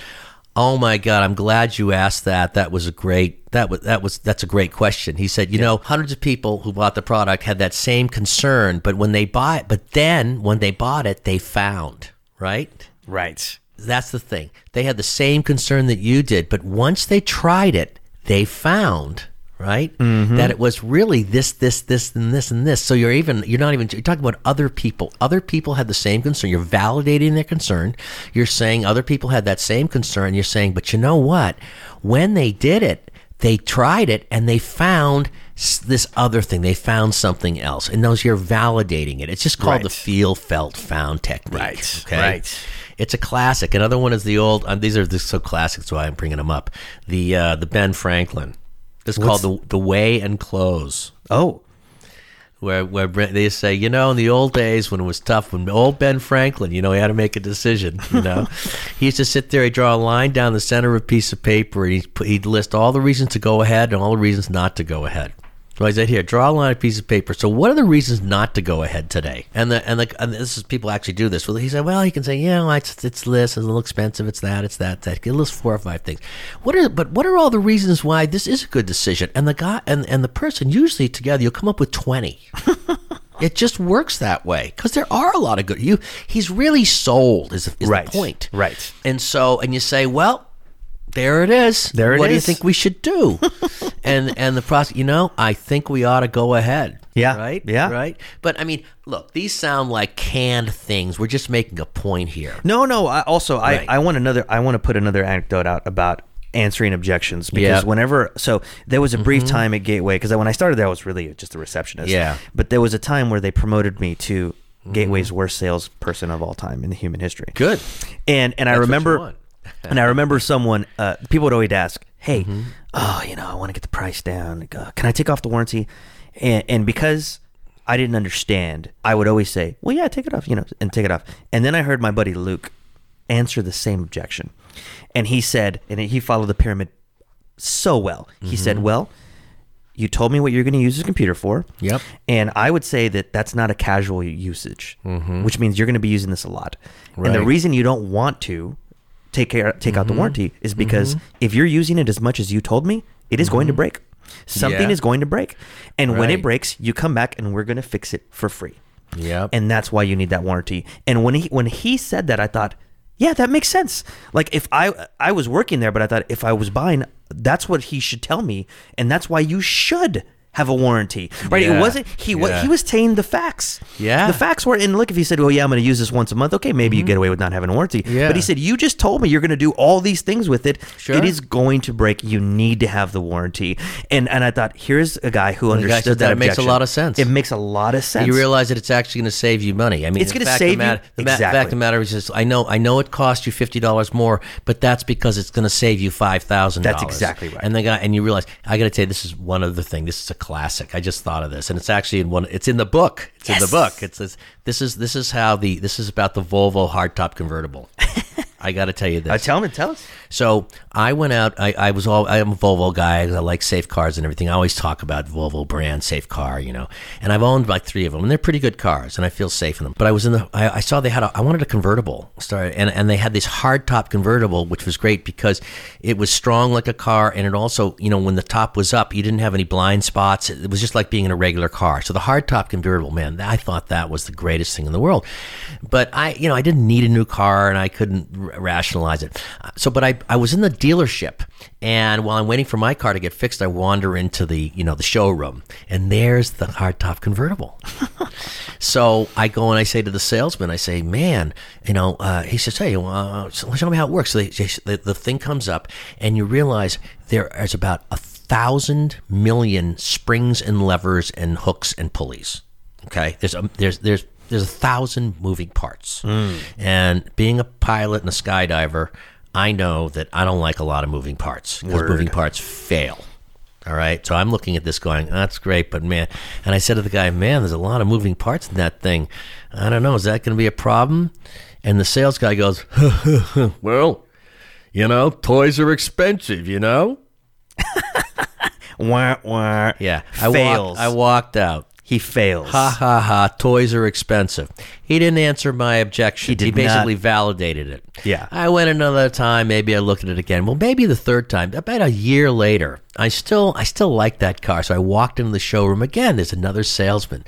Oh my God! I'm glad you asked that. That was a great. That was that was that's a great question. He said, you know, hundreds of people who bought the product had that same concern, but when they buy it, but then when they bought it, they found right. right. That's the thing. They had the same concern that you did, but once they tried it, they found right? Mm-hmm. That it was really this, this, this, and this, and this. So you're even you're not even you're talking about other people. Other people had the same concern. You're validating their concern. You're saying other people had that same concern. You're saying, but you know what? When they did it, they tried it and they found this other thing. They found something else, and those you're validating it. It's just called the feel, felt, found technique. Right, Okay. right. It's a classic. Another one is the old. Uh, these are the so classics. Why I'm bringing them up. The uh, the Ben Franklin. It's called the the way and close. Oh, Where where Brent- they say, you know, in the old days when it was tough, when old Ben Franklin, you know, he had to make a decision. You know, he used to sit there, he'd draw a line down the center of a piece of paper, and he'd, put, he'd list all the reasons to go ahead and all the reasons not to go ahead. So I said, here, draw a line on a piece of paper. So what are the reasons not to go ahead today? And the and the and this is people actually do this. Well, he said, well, he can say, yeah, it's it's this, it's a little expensive, it's that, it's that, that. He lists four or five things. What are but what are all the reasons why this is a good decision? And the guy and and the person usually together, you'll come up with twenty. It just works that way because there are a lot of good. You, he's really sold. Is, is Right, the point? right. And so, and you say, well, there it is. There it what do you think we should do? and and the process, you know, I think we ought to go ahead. Yeah, Right. yeah. Right. But I mean, look, these sound like canned things. We're just making a point here. No, no. I, also, I, Right. I want another. I want to put another anecdote out about answering objections because Yeah. Mm-hmm. whenever so there was a brief time at Gateway because when I started there I was really just a receptionist. Yeah. But there was a time where they promoted me to Gateway's worst salesperson of all time in the human history. Mm-hmm. Good. And and I That's you remember. and I remember someone uh, people would always ask, "Hey, Mm-hmm. oh, you know, I want to get the price down. Like, uh, can I take off the warranty?" And and because I didn't understand, I would always say, "Well, yeah, take it off," you know, and take it off. And then I heard my buddy Luke answer the same objection, and he said, and he followed the pyramid so well. He Mm-hmm. said, "Well." You told me what you're going to use this computer for. Yep. And I would say that that's not a casual usage, which means you're going to be using this a lot. And the Mm-hmm. Reason you don't want to take care take out the Mm-hmm. warranty is because if you're using it as much as you told me, it is going to break. Something Mm-hmm. Yeah. is going to break. And when it breaks, you come back and we're going to fix it for free. Yep. And that's why you need that warranty. And when he when he said that, I thought, yeah, that makes sense. Like if I I was working there, but I thought if I was buying, that's what he should tell me, and that's why you should have a warranty, right? It wasn't he. What Yeah. he was saying the facts. Yeah. the facts were. And look, if he said, "Well, yeah, I'm going to use this once a month," okay, maybe you get away with not having a warranty. Mm-hmm. Yeah. But he said, "You just told me you're going to do all these things with it. Sure. It is going to break. You need to have the warranty." And and I thought, here's a guy who understood that that. it makes a lot of sense. It makes a lot of sense. You realize that it's actually going to save you money. I mean, It's gonna save of the you- matter, The ma- Exactly. fact of the matter is, just, I know, I know, it costs you fifty dollars more, but that's because it's going to save you five thousand. That's exactly right. And the guy, and you realize, I got to tell you, this is one other thing. This is a classic. I just thought of this, and it's actually in one. It's in the book. It's in the book. It's this. This is this is how the this is about the Volvo hardtop convertible. I got to tell you this. Uh, tell me, tell us. So I went out. I, I was all. I am a Volvo guy. I like safe cars and everything. I always talk about Volvo brand safe car, you know. And I've owned like three of them, and they're pretty good cars, and I feel safe in them. But I was in the. I, I saw they had. A, I wanted a convertible. Started and and they had this hardtop convertible, which was great because it was strong like a car, and it also, you know, when the top was up, you didn't have any blind spots. It was just like being in a regular car. So the hardtop convertible, man, I thought that was the greatest thing in the world. But I, you know, I didn't need a new car, and I couldn't r- rationalize it. So, but I, I was in the dealership, and while I'm waiting for my car to get fixed, I wander into the, you know, the showroom, and there's the hardtop convertible. so I go and I say to the salesman, I say, man, you know, uh, he says, hey, uh, show me how it works. So they, they, the, the thing comes up, and you realize there is about a thousand million springs and levers and hooks and pulleys. Okay, there's a, there's there's there's a thousand moving parts, and being a pilot and a skydiver, I know that I don't like a lot of moving parts because moving parts fail. All right, so I'm looking at this going, that's great, but man, and I said to the guy, man, there's a lot of moving parts in that thing. I don't know, is that going to be a problem? And the sales guy goes, well, you know, toys are expensive, you know. Wah, wah. Yeah, I fails. Walked, I walked out. He fails. Ha ha ha! Toys are expensive. He didn't answer my objection. He did basically not. validated it. Yeah. I went another time. Maybe I looked at it again. Well, maybe the third time. About a year later, I still I still like that car. So I walked into the showroom again. There's another salesman.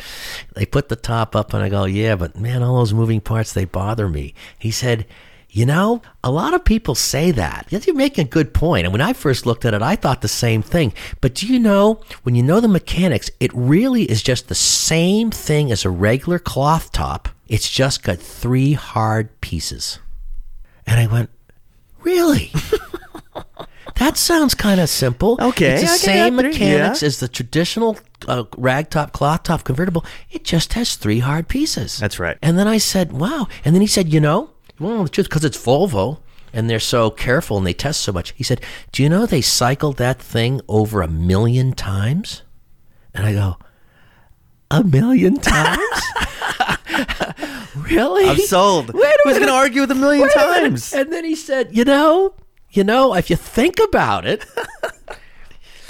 They put the top up, and I go, "Yeah, but man, all those moving parts they bother me." He said. You know, a lot of people say that. You're making a good point. And when I first looked at it, I thought the same thing. But do you know, when you know the mechanics, it really is just the same thing as a regular cloth top. It's just got three hard pieces. And I went, Really? that sounds kind of simple. Okay, It's the same mechanics yeah. as the traditional uh, rag top, cloth top convertible. It just has three hard pieces. That's right. And then I said, wow. And then he said, you know, well, the truth, because it's Volvo and they're so careful and they test so much. He said, do you know they cycled that thing over a million times? And I go, a million times? really? I'm sold. Wait Who's going to argue with a million Wait a times? And then he said, you know, you know, if you think about it,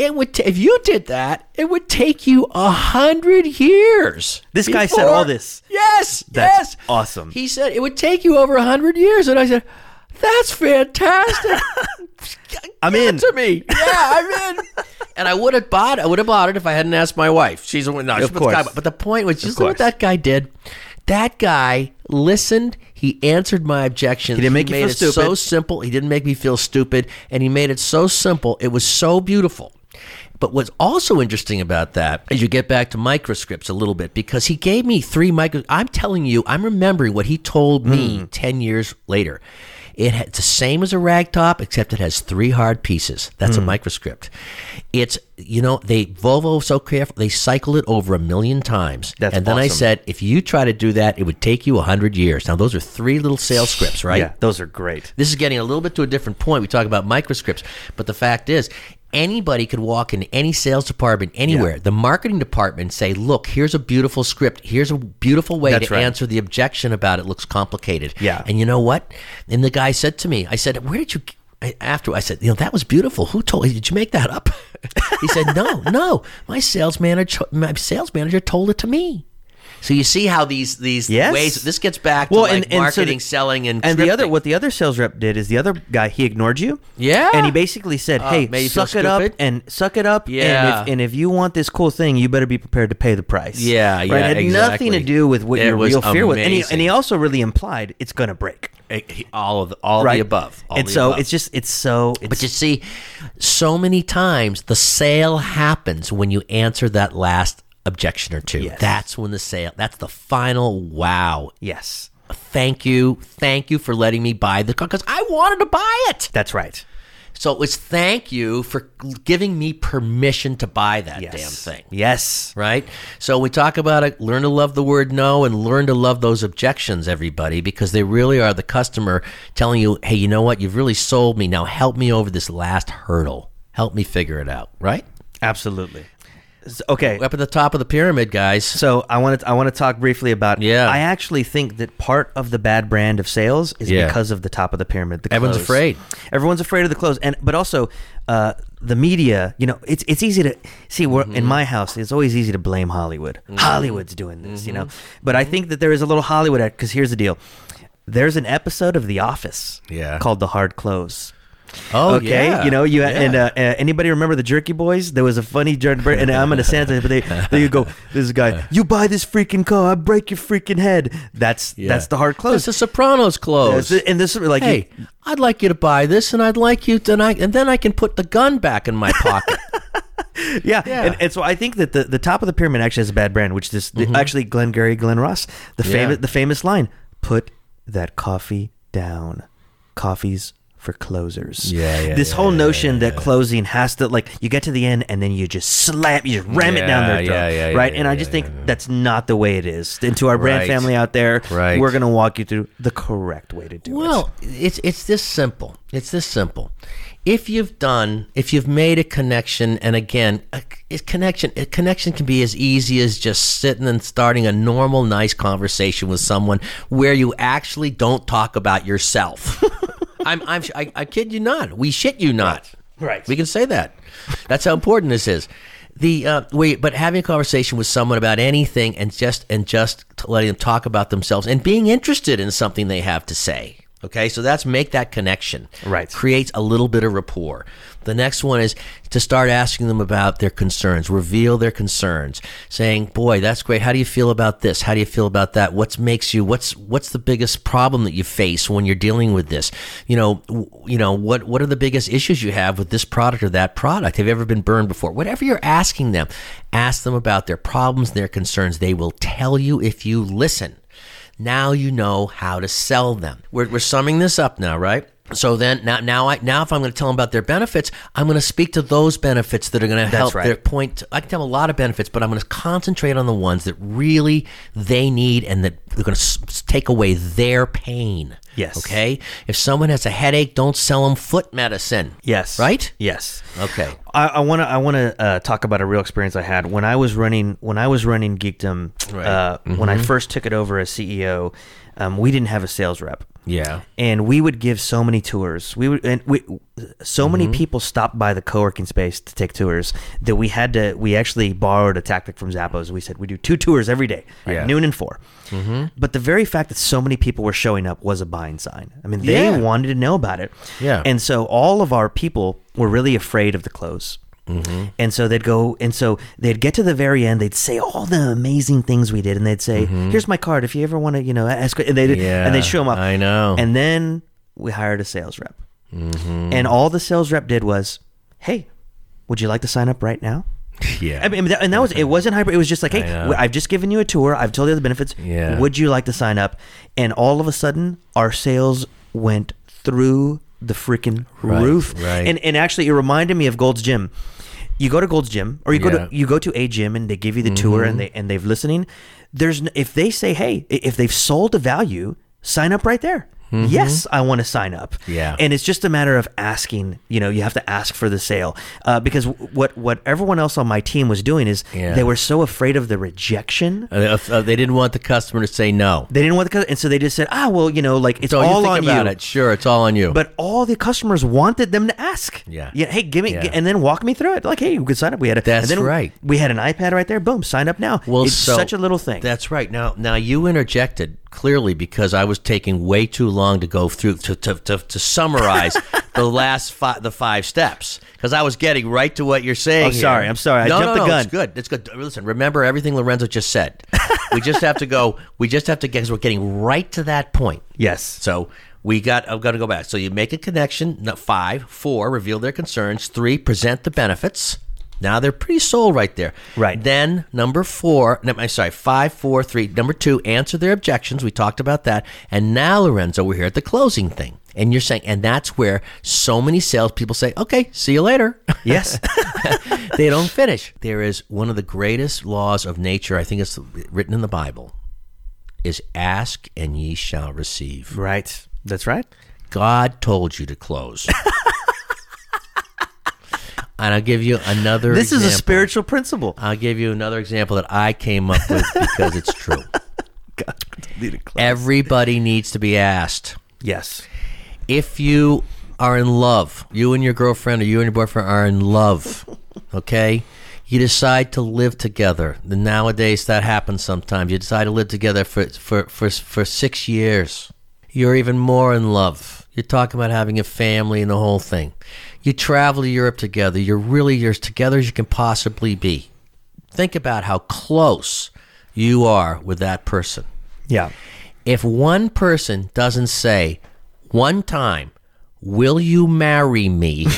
it would. T- if you did that, it would take you a hundred years. This guy said all this. Yes, That's yes, awesome. He said it would take you over a hundred years, and I said, "That's fantastic." I'm in. to me. Yeah, I'm in. and I would have bought. I would have bought it if I hadn't asked my wife. She's a no, Of puts the guy- course. But the point was, just look what that guy did. That guy listened. He answered my objections. He didn't make you made feel it so simple. He didn't make me feel stupid, and he made it so simple. It was so beautiful. But what's also interesting about that is you get back to microscripts a little bit because he gave me three micro. I'm telling you, I'm remembering what he told me Hmm. 10 years later. It ha- it's the same as a ragtop, except it has three hard pieces. That's Hmm. a microscript. It's, you know, they, Volvo so careful, they cycle it over a million times. That's and then I said, if you try to do that, it would take you a 100 years. Now, those are three little sales scripts, right? Yeah, those are great. This is getting a little bit to a different point. We talk about microscripts, but the fact is, anybody could walk in any sales department anywhere. The marketing department say, "Look, here's a beautiful script. Here's a beautiful way That's to right. answer the objection about it looks complicated." Yeah. And you know what? And the guy said to me, "I said, where did you?" I- After I said, you know, that was beautiful. Who told you? Did you make that up? he said, no, no. My sales manager, my sales manager told it to me. So you see how these these Yes. ways. This gets back to Well, like and- and so marketing, the- selling, and And the other, what the other sales rep did is the other guy he ignored you. Yeah. and he basically said, Oh, "Hey, feel suck it up and suck it up. Yeah. and if, and if you want this cool thing, you better be prepared to pay the price. Yeah, right. yeah, It had nothing to do with what It your real fear was, and he, and he also really implied it's going to break. All of the, all right the above. All and the so above. it's just it's so. It's, But you see, so many times the sale happens when you answer that last objection or two. Yes. That's when the sale. That's the final wow. yes, Thank you, thank you for letting me buy the car because I wanted to buy it. that's right. So it was thank you for giving me permission to buy that Yes. damn thing. Yes. right? So we talk about it, learn to love the word no and learn to love those objections, everybody, because they really are the customer telling you, hey, you know what? You've really sold me. Now help me over this last hurdle. Help me figure it out, right? Absolutely. Okay. Up at the top of the pyramid, guys. So I want to I want to talk briefly about. Yeah. I actually think that part of the bad brand of sales is Yeah. because of the top of the pyramid. The Everyone's afraid. Everyone's afraid of the close, and but also uh, the media. You know, it's it's easy to see. We're, Mm-hmm. In my house, it's always easy to blame Hollywood. Hollywood's doing this, you know. But I think that there is a little Hollywood because here's the deal. There's an episode of The Office, Yeah. called The Hard Close. Oh, okay, yeah. you know you Yeah. and uh, uh, anybody remember the Jerky Boys? There was a funny Jerky Boy, and I'm gonna sanitize, but they they go. This guy, you buy this freaking car, I break your freaking head. That's Yeah. that's the hard That's close. the Sopranos close. And this is like hey, I'd like you to buy this, and I'd like you to, and, I, and then I can put the gun back in my pocket. yeah, Yeah. And, and so I think that the, the top of the pyramid actually has a bad brand, which is the, actually Glengarry Glen Ross, the Mm-hmm. Famous the famous line: "Put that coffee down. Coffee's for closers." Yeah, yeah, This yeah, whole yeah, notion that closing has to like you get to the end and then you just slap, you just ram it down their throat, yeah, yeah, right? yeah, and I yeah, just think that's not the way it is. And to our brand Right. family out there, Right. we're gonna walk you through the correct way to do it. Well, it's it's this simple. It's this simple. If you've done, if you've made a connection, and again, a, a connection, a connection can be as easy as just sitting and starting a normal, nice conversation with someone where you actually don't talk about yourself. I'm, I'm, I, I kid you not. We shit you not. Right. We can say that. That's how important this is. The uh, we, but having a conversation with someone about anything and just and just letting them talk about themselves and being interested in something they have to say. Okay, so that's make that connection. Right. Creates a little bit of rapport. The next one is to start asking them about their concerns, reveal their concerns, saying, "Boy, that's great. How do you feel about this? How do you feel about that? What makes you what's what's the biggest problem that you face when you're dealing with this? You know, w- you know, what what are the biggest issues you have with this product or that product? Have you ever been burned before? Whatever you're asking them, ask them about their problems, their concerns. They will tell you if you listen. Now you know how to sell them. We're, we're summing this up now, right? So then now now I now if I'm going to tell them about their benefits, I'm going to speak to those benefits that are going to help right. their point. I can tell them a lot of benefits, but I'm going to concentrate on the ones that really they need and that they're going to s- take away their pain. Yes. Okay. If someone has a headache, don't sell them foot medicine. Yes. Right. Yes. Okay. I want to I want to uh, talk about a real experience I had when I was running when I was running Geekdom. Right. Uh, When I first took it over as CEO, um, we didn't have a sales rep. Yeah. and we would give so many tours. We would, and we, so many mm-hmm. people stopped by the co-working space to take tours that we had to. We actually borrowed a tactic from Zappos. We said we do two tours every day? Yeah. noon and 4 mm-hmm. But the very fact that so many people were showing up was a buying sign. I mean, they Yeah. wanted to know about it. Yeah. and so all of our people were really afraid of the close. Mm-hmm. And so they'd go, and so they'd get to the very end. They'd say all the amazing things we did, and they'd say, "Here's my card. If you ever want to, you know, ask." And they Mm-hmm. Yeah, and they'd show them up. I know. And then we hired a sales rep, Mm-hmm. and all the sales rep did was, "Hey, would you like to sign up right now?" Yeah. I mean, that, and that was it. Wasn't hybrid. It was just like, "Hey. I've just given you a tour. I've told you the benefits. Yeah. Would you like to sign up?" And all of a sudden, our sales went through the freaking Right, roof. right. And and actually, it reminded me of Gold's Gym. You go to Gold's Gym, or you go Yeah. to you go to a gym, and they give you the tour, and mm-hmm. they and they've listening. There's if they say, "Hey, if they've sold a value, sign up right there." Yes, I want to sign up. Yeah. and it's just a matter of asking. You know, you have to ask for the sale uh, because what what everyone else on my team was doing is Yeah. they were so afraid of the rejection. Uh, uh, they didn't want the customer to say no. They didn't want the, cu- and so they just said, "Ah, well, you know, like it's So all you think on about you." it. Sure, it's all on you. But all the customers wanted them to ask. Yeah. Yeah. Hey, give me, Yeah. and then walk me through it. Like, hey, you could sign up. We had a, That's and then right. We had an iPad right there. Boom, sign up now. Well, it's so- such a little thing. That's right. Now, now you interjected clearly because I was taking way too long to go through to to, to, to summarize the last five the five steps because I was getting right to what you're saying. Oh, sorry. here. I'm sorry. I no, jumped no, the no, gun. It's good. It's good. Listen, remember everything Lorenzo just said. we just have to go. We just have to get. Cause we're getting right to that point. yes. So we got. I've got to go back. So you make a connection. Five, four, reveal their concerns. Three, present the benefits. Now they're pretty sold right there. Right. Then number four. No, I'm sorry. Five, four, three. Number two, answer their objections. We talked about that. And now Lorenzo, we're here at the closing thing. And you're saying, and that's where so many salespeople say, "Okay, see you later." Yes. they don't finish. There is one of the greatest laws of nature. I think it's written in the Bible. Is ask and ye shall receive. right. That's right. God told you to close. and I'll give you another This is a spiritual principle. I'll give you another example that I came up with because it's true. Everybody needs to be asked. Yes. If you are in love, you and your girlfriend or you and your boyfriend are in love, okay? You decide to live together. And nowadays that happens sometimes. You decide to live together for, for, for, for six years. You're even more in love. You're talking about having a family and the whole thing. You travel to Europe together. You're really you're as together as you can possibly be. Think about how close you are with that person Yeah. if one person doesn't say one time, "Will you marry me?"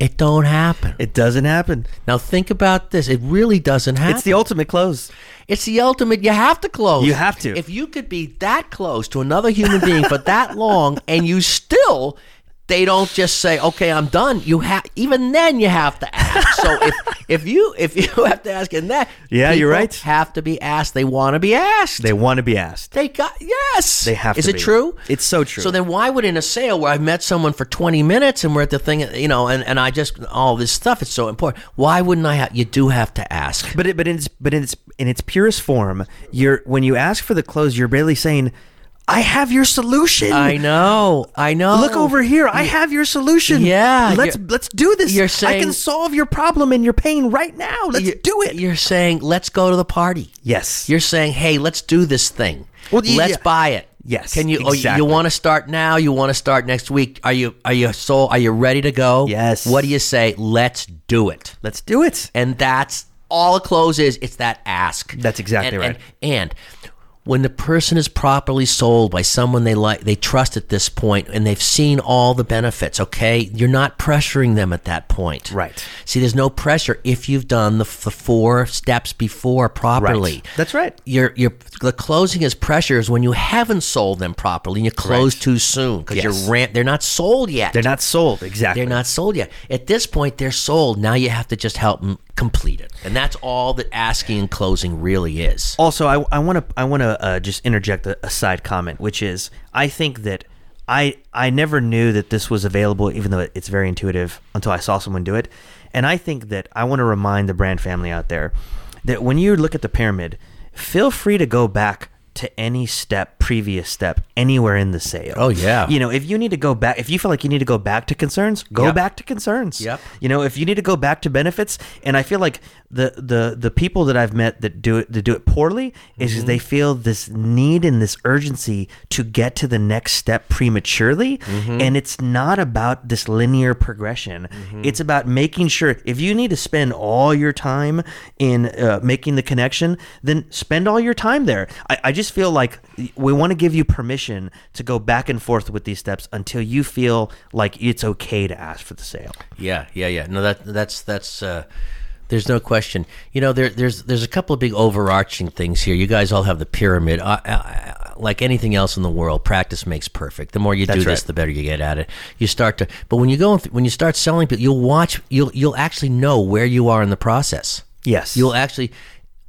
it don't happen. It doesn't happen. Now think about this. It really doesn't happen. It's the ultimate close. It's the ultimate. You have to close. You have to. If you could be that close to another human being for that long, and you still, they don't just say, "Okay, I'm done." You have even then you have to ask. So if if you if you have to ask, and that Yeah, you're right. Have to be asked. They want to be asked. They want to be asked. They got yes. They have Is it be. true? It's so true. So then, why would in a sale where I've met someone for twenty minutes and we're at the thing, you know, and, and I just all this stuff is so important. Why wouldn't I? have You do have to ask. But it, but in its but in its in its purest form, you're when you ask for the close, you're barely saying, "I have your solution." I know. I know. Look over here. I have your solution. Yeah, Let's let's do this. you're saying I can solve your problem and your pain right now. Let's do it. You're saying, let's go to the party. Yes. You're saying, hey, let's do this thing. Well, let's yeah. buy it. Yes, Can you? Oh, you- exactly. you want to start now? You want to start next week? Are you? Are you so? Are you ready to go? Yes. What do you say? Let's do it. Let's do it. And that's all a close is. It's that ask. That's exactly And- right. And, and when the person is properly sold by someone they like, they trust at this point, and they've seen all the benefits. Okay, you're not pressuring them at that point. Right. See, there's no pressure if you've done the, the four steps before properly. Right. That's right. Your your the closing is pressure is when you haven't sold them properly and you close Right. too soon because Yes. you're ran- they're not sold yet. They're not sold. Exactly. They're not sold yet. At this point, they're sold. Now you have to just help them complete it, and that's all that asking and closing really is. Also, I I want to I want to uh, just interject a, a side comment, which is I think that I I never knew that this was available, even though it's very intuitive, until I saw someone do it. And I think that I want to remind the brand family out there that when you look at the pyramid, feel free to go back to any step, previous step, anywhere in the sale. Oh, yeah. You know, if you need to go back, if you feel like you need to go back to concerns, go Yep. back to concerns. Yep. You know, if you need to go back to benefits, and I feel like the the the people that I've met that do it that do it poorly is Mm-hmm. they feel this need and this urgency to get to the next step prematurely, Mm-hmm. and it's not about this linear progression. It's about making sure if you need to spend all your time in uh, making the connection, then spend all your time there. I, I just feel like we want to give you permission to go back and forth with these steps until you feel like it's okay to ask for the sale. Yeah, yeah, yeah. No, that that's that's. Uh, there's no question. You know, there, there's there's a couple of big overarching things here. You guys all have the pyramid. I, I, like anything else in the world, practice makes perfect. The more you do That's this, the better you get at it. You start to, but when you go when you start selling people, you'll watch. You'll you'll actually know where you are in the process. Yes. You'll actually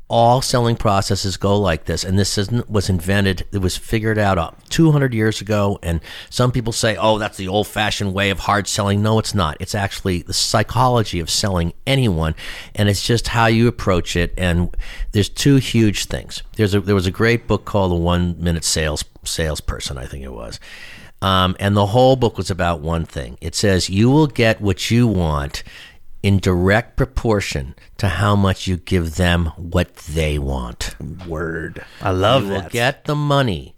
all selling processes go like this and this was invented it was figured out uh, 200 years ago and some people say oh that's the old fashioned way of hard selling. No it's not. It's actually the psychology of selling anyone and it's just how you approach it and there's two huge things. There's a there was a great book called the one minute sales salesperson i think it was. Um, and the whole book was about one thing. It says you will get what you want in direct proportion to how much you give them what they want. Word. I love You that. will get the money.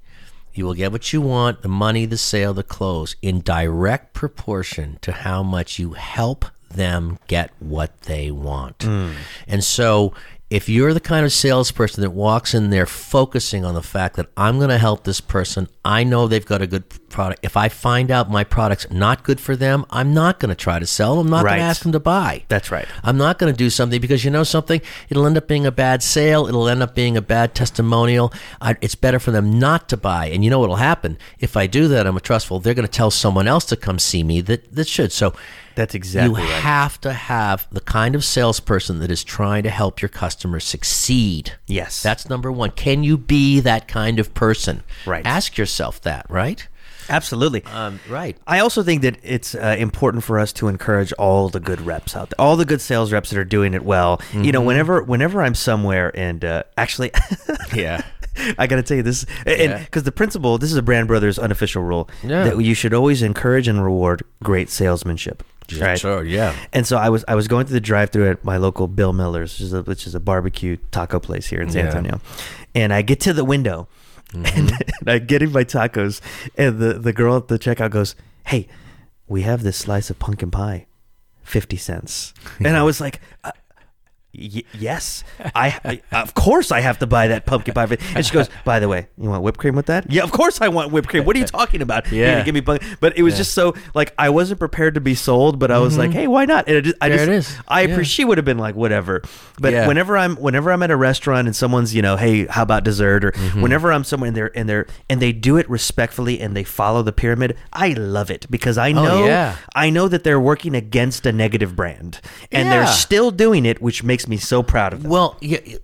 You will get what you want, the money, the sale, the close, in direct proportion to how much you help them get what they want. Hmm. And so if you're the kind of salesperson that walks in there focusing on the fact that I'm going to help this person, I know they've got a good product. If I find out my product's not good for them, I'm not going to try to sell. them. I'm not going to ask them to buy. That's right. I'm not going to do something because you know something? It'll end up being a bad sale. It'll end up being a bad testimonial. I, it's better for them not to buy. And you know what'll happen? If I do that, I'm a trustful. They're going to tell someone else to come see me that, that should. So That's exactly you right. have to have the kind of salesperson that is trying to help your customer succeed. Yes. That's number one. Can you be that kind of person? Right. Ask yourself that, right? Absolutely. Um, right. I also think that it's uh, important for us to encourage all the good reps out there, all the good sales reps that are doing it well. You Mm-hmm. know, whenever whenever I'm somewhere and uh, actually, Yeah. I got to tell you this, and Yeah. because the principle, this is a Brand Brothers unofficial rule Yeah. that you should always encourage and reward great salesmanship. Right. Sure, yeah. And so I was I was going through the drive-through at my local Bill Miller's, which is a, which is a barbecue taco place here in San Yeah. Antonio, and I get to the window, mm-hmm. and, and I get in my tacos, and the the girl at the checkout goes, "Hey, we have this slice of pumpkin pie, fifty cents," and I was like. Uh, Y- yes, I, I of course I have to buy that pumpkin pie. And she goes, "By the way, you want whipped cream with that?" Yeah, of course I want whipped cream. What are you talking about? Yeah. give me But it was just so like I wasn't prepared to be sold, but I was like, "Hey, why not?" And just, I There just, it is. I Yeah. appreciate. She would have been like, "Whatever." But Yeah. whenever I'm whenever I'm at a restaurant and someone's you know, "Hey, how about dessert?" or Mm-hmm. whenever I'm somewhere and they're and they're and they do it respectfully and they follow the pyramid, I love it because I know Oh, yeah. I know that they're working against a negative brand and they're still doing it, which makes me so proud of them. Well,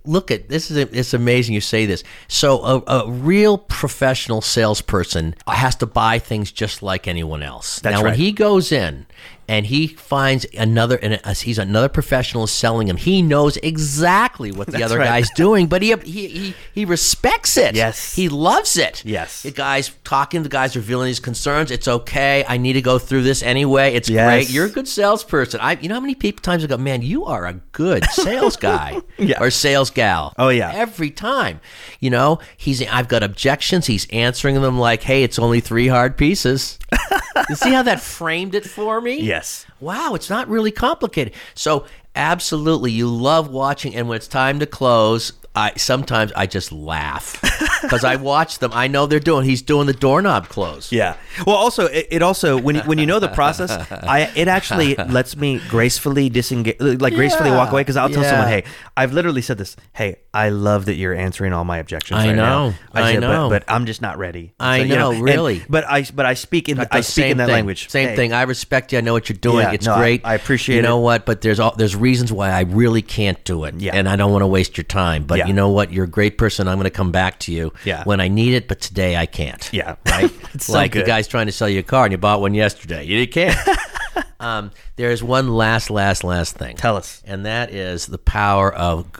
look at this is it's amazing you say this. So a, a real professional salesperson has to buy things just like anyone else. That's now, when he goes in, and he finds another and he's another professional selling him. He knows exactly what the That's other right. guy's doing, but he, he he he respects it. Yes. he loves it. Yes. the guys talking, the guys revealing his concerns. It's okay. I need to go through this anyway. It's Yes. great. You're a good salesperson. I, you know how many people times I go, man, you are a good sales guy Yeah. or sales gal. Oh, yeah. every time. You know, he's I've got objections. He's answering them like, hey, it's only three hard pieces. you see how that framed it for me? Yes. Wow, it's not really complicated. So absolutely, you love watching, and when it's time to close, I sometimes I just laugh because I watch them. I know they're doing. He's doing the doorknob close. Yeah. Well, also it, it also when when you know the process, I it actually lets me gracefully disengage, like gracefully walk away because I'll tell yeah. someone, hey, I've literally said this. Hey, I love that you're answering all my objections. I right now." know, I said, know. but, but I'm just not ready. I you know, and- really. but I but I speak in I speak in that thing. language. Same Hey, thing. I respect you. I know what you're doing. Yeah, it's no, great. I appreciate You know what? But there's all there's reasons why I really can't do it. Yeah. And I don't want to waste your time. But Yeah. you know what? You're a great person. I'm going to come back to you. Yeah. When I need it, but today I can't. Yeah. Right. It's so like the guy's trying to sell you a car and you bought one yesterday. You can't. um, there's one last, last, last thing. Tell us. And that is the power of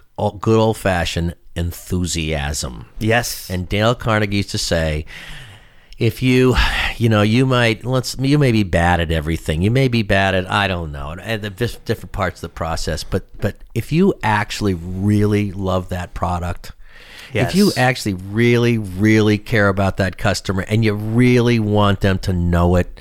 good old fashioned enthusiasm. Yes. And Dale Carnegie used to say, if you, you know, you might let's you may be bad at everything. You may be bad at I don't know, at the different parts of the process. But but if you actually really love that product. If you actually really, really care about that customer and you really want them to know it,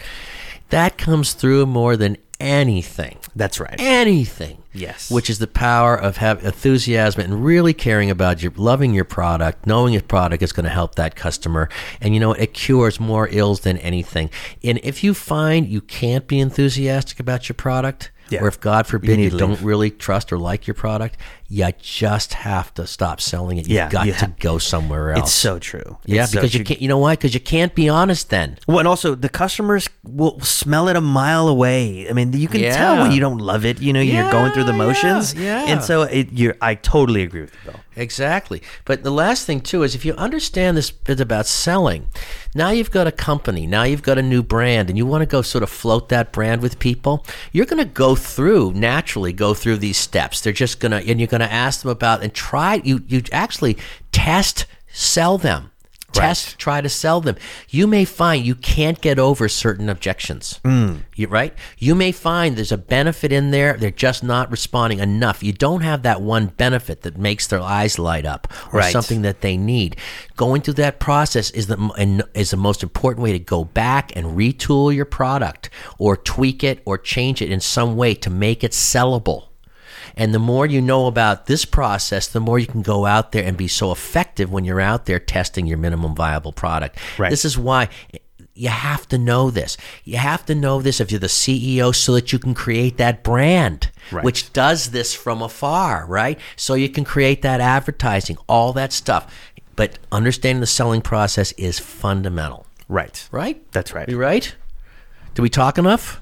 that comes through more than anything That's right. anything. Yes. Which is the power of have enthusiasm and really caring about your loving your product, knowing your product is going to help that customer. And you know, it cures more ills than anything. And if you find you can't be enthusiastic about your product, Yeah. or if God forbid need you, don't really trust or like your product, you just have to stop selling it. You've Yeah, got you to ha- go somewhere else. It's so true. yeah, It's so because you true. can't. You know why? Because you can't be honest then. Well, and also the customers will smell it a mile away. I mean, you can tell when you don't love it. You know, you're going through the motions. yeah. And so it, you're. I totally agree with you, Bill. Exactly. But the last thing too is if you understand this bit about selling, now you've got a company, now you've got a new brand, and you want to go sort of float that brand with people, you're going to go through naturally go through these steps. They're just going to and you're to ask them about and try you you actually test sell them. Test, try to sell them. You may find you can't get over certain objections. Mm. You right? You may find there's a benefit in there. They're just not responding enough. You don't have that one benefit that makes their eyes light up or Right. something that they need. Going through that process is the is the most important way to go back and retool your product or tweak it or change it in some way to make it sellable. And the more you know about this process, the more you can go out there and be so effective when you're out there testing your minimum viable product. Right. This is why you have to know this. You have to know this if you're the CEO so that you can create that brand, Right. which does this from afar, right? So you can create that advertising, all that stuff. But understanding the selling process is fundamental, Right. right? That's right. You right? Do we talk enough?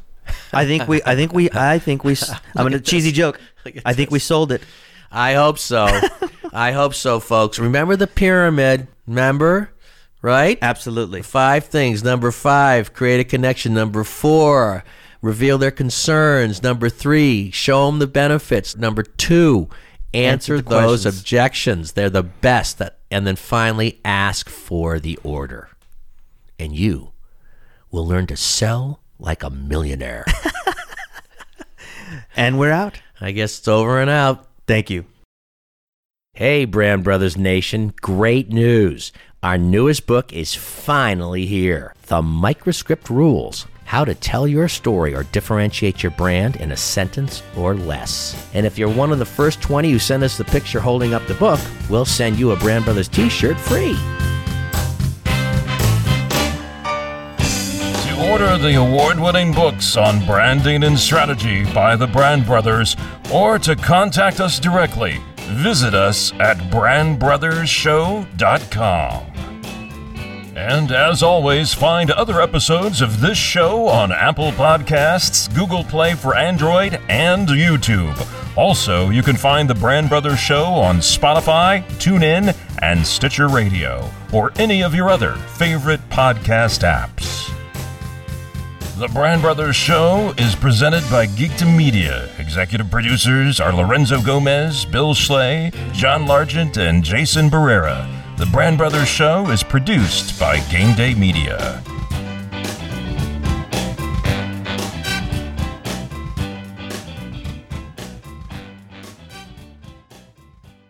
I think we. I think we. I think we. I'm gonna cheesy joke. I think we sold it. I hope so. I hope so, folks. Remember the pyramid. Remember? Right? Absolutely. Five things. Number five, create a connection. Number four, reveal their concerns. Number three, show them the benefits. Number two, answer, Answer those questions. objections. They're the best. That, and then finally, ask for the order. And you will learn to sell like a millionaire. And we're out. I guess it's over and out. Thank you. Hey, Brand Brothers Nation, great news. Our newest book is finally here The Microscript Rules How to Tell Your Story or Differentiate Your Brand in a Sentence or Less. And if you're one of the first 20 who send us the picture holding up the book, we'll send you a Brand Brothers t shirt free. Order the award winning books on branding and strategy by the Brand Brothers or to contact us directly, visit us at brandbrothersshow.com. And as always, find other episodes of this show on Apple Podcasts, Google Play for Android, and YouTube. Also, you can find the Brand Brothers Show on Spotify, TuneIn, and Stitcher Radio, or any of your other favorite podcast apps. The Brand Brothers Show is presented by Geekdom Media. Executive producers are Lorenzo Gomez, Bill Schley, John Largent, and Jason Barrera. The Brand Brothers Show is produced by Game Day Media.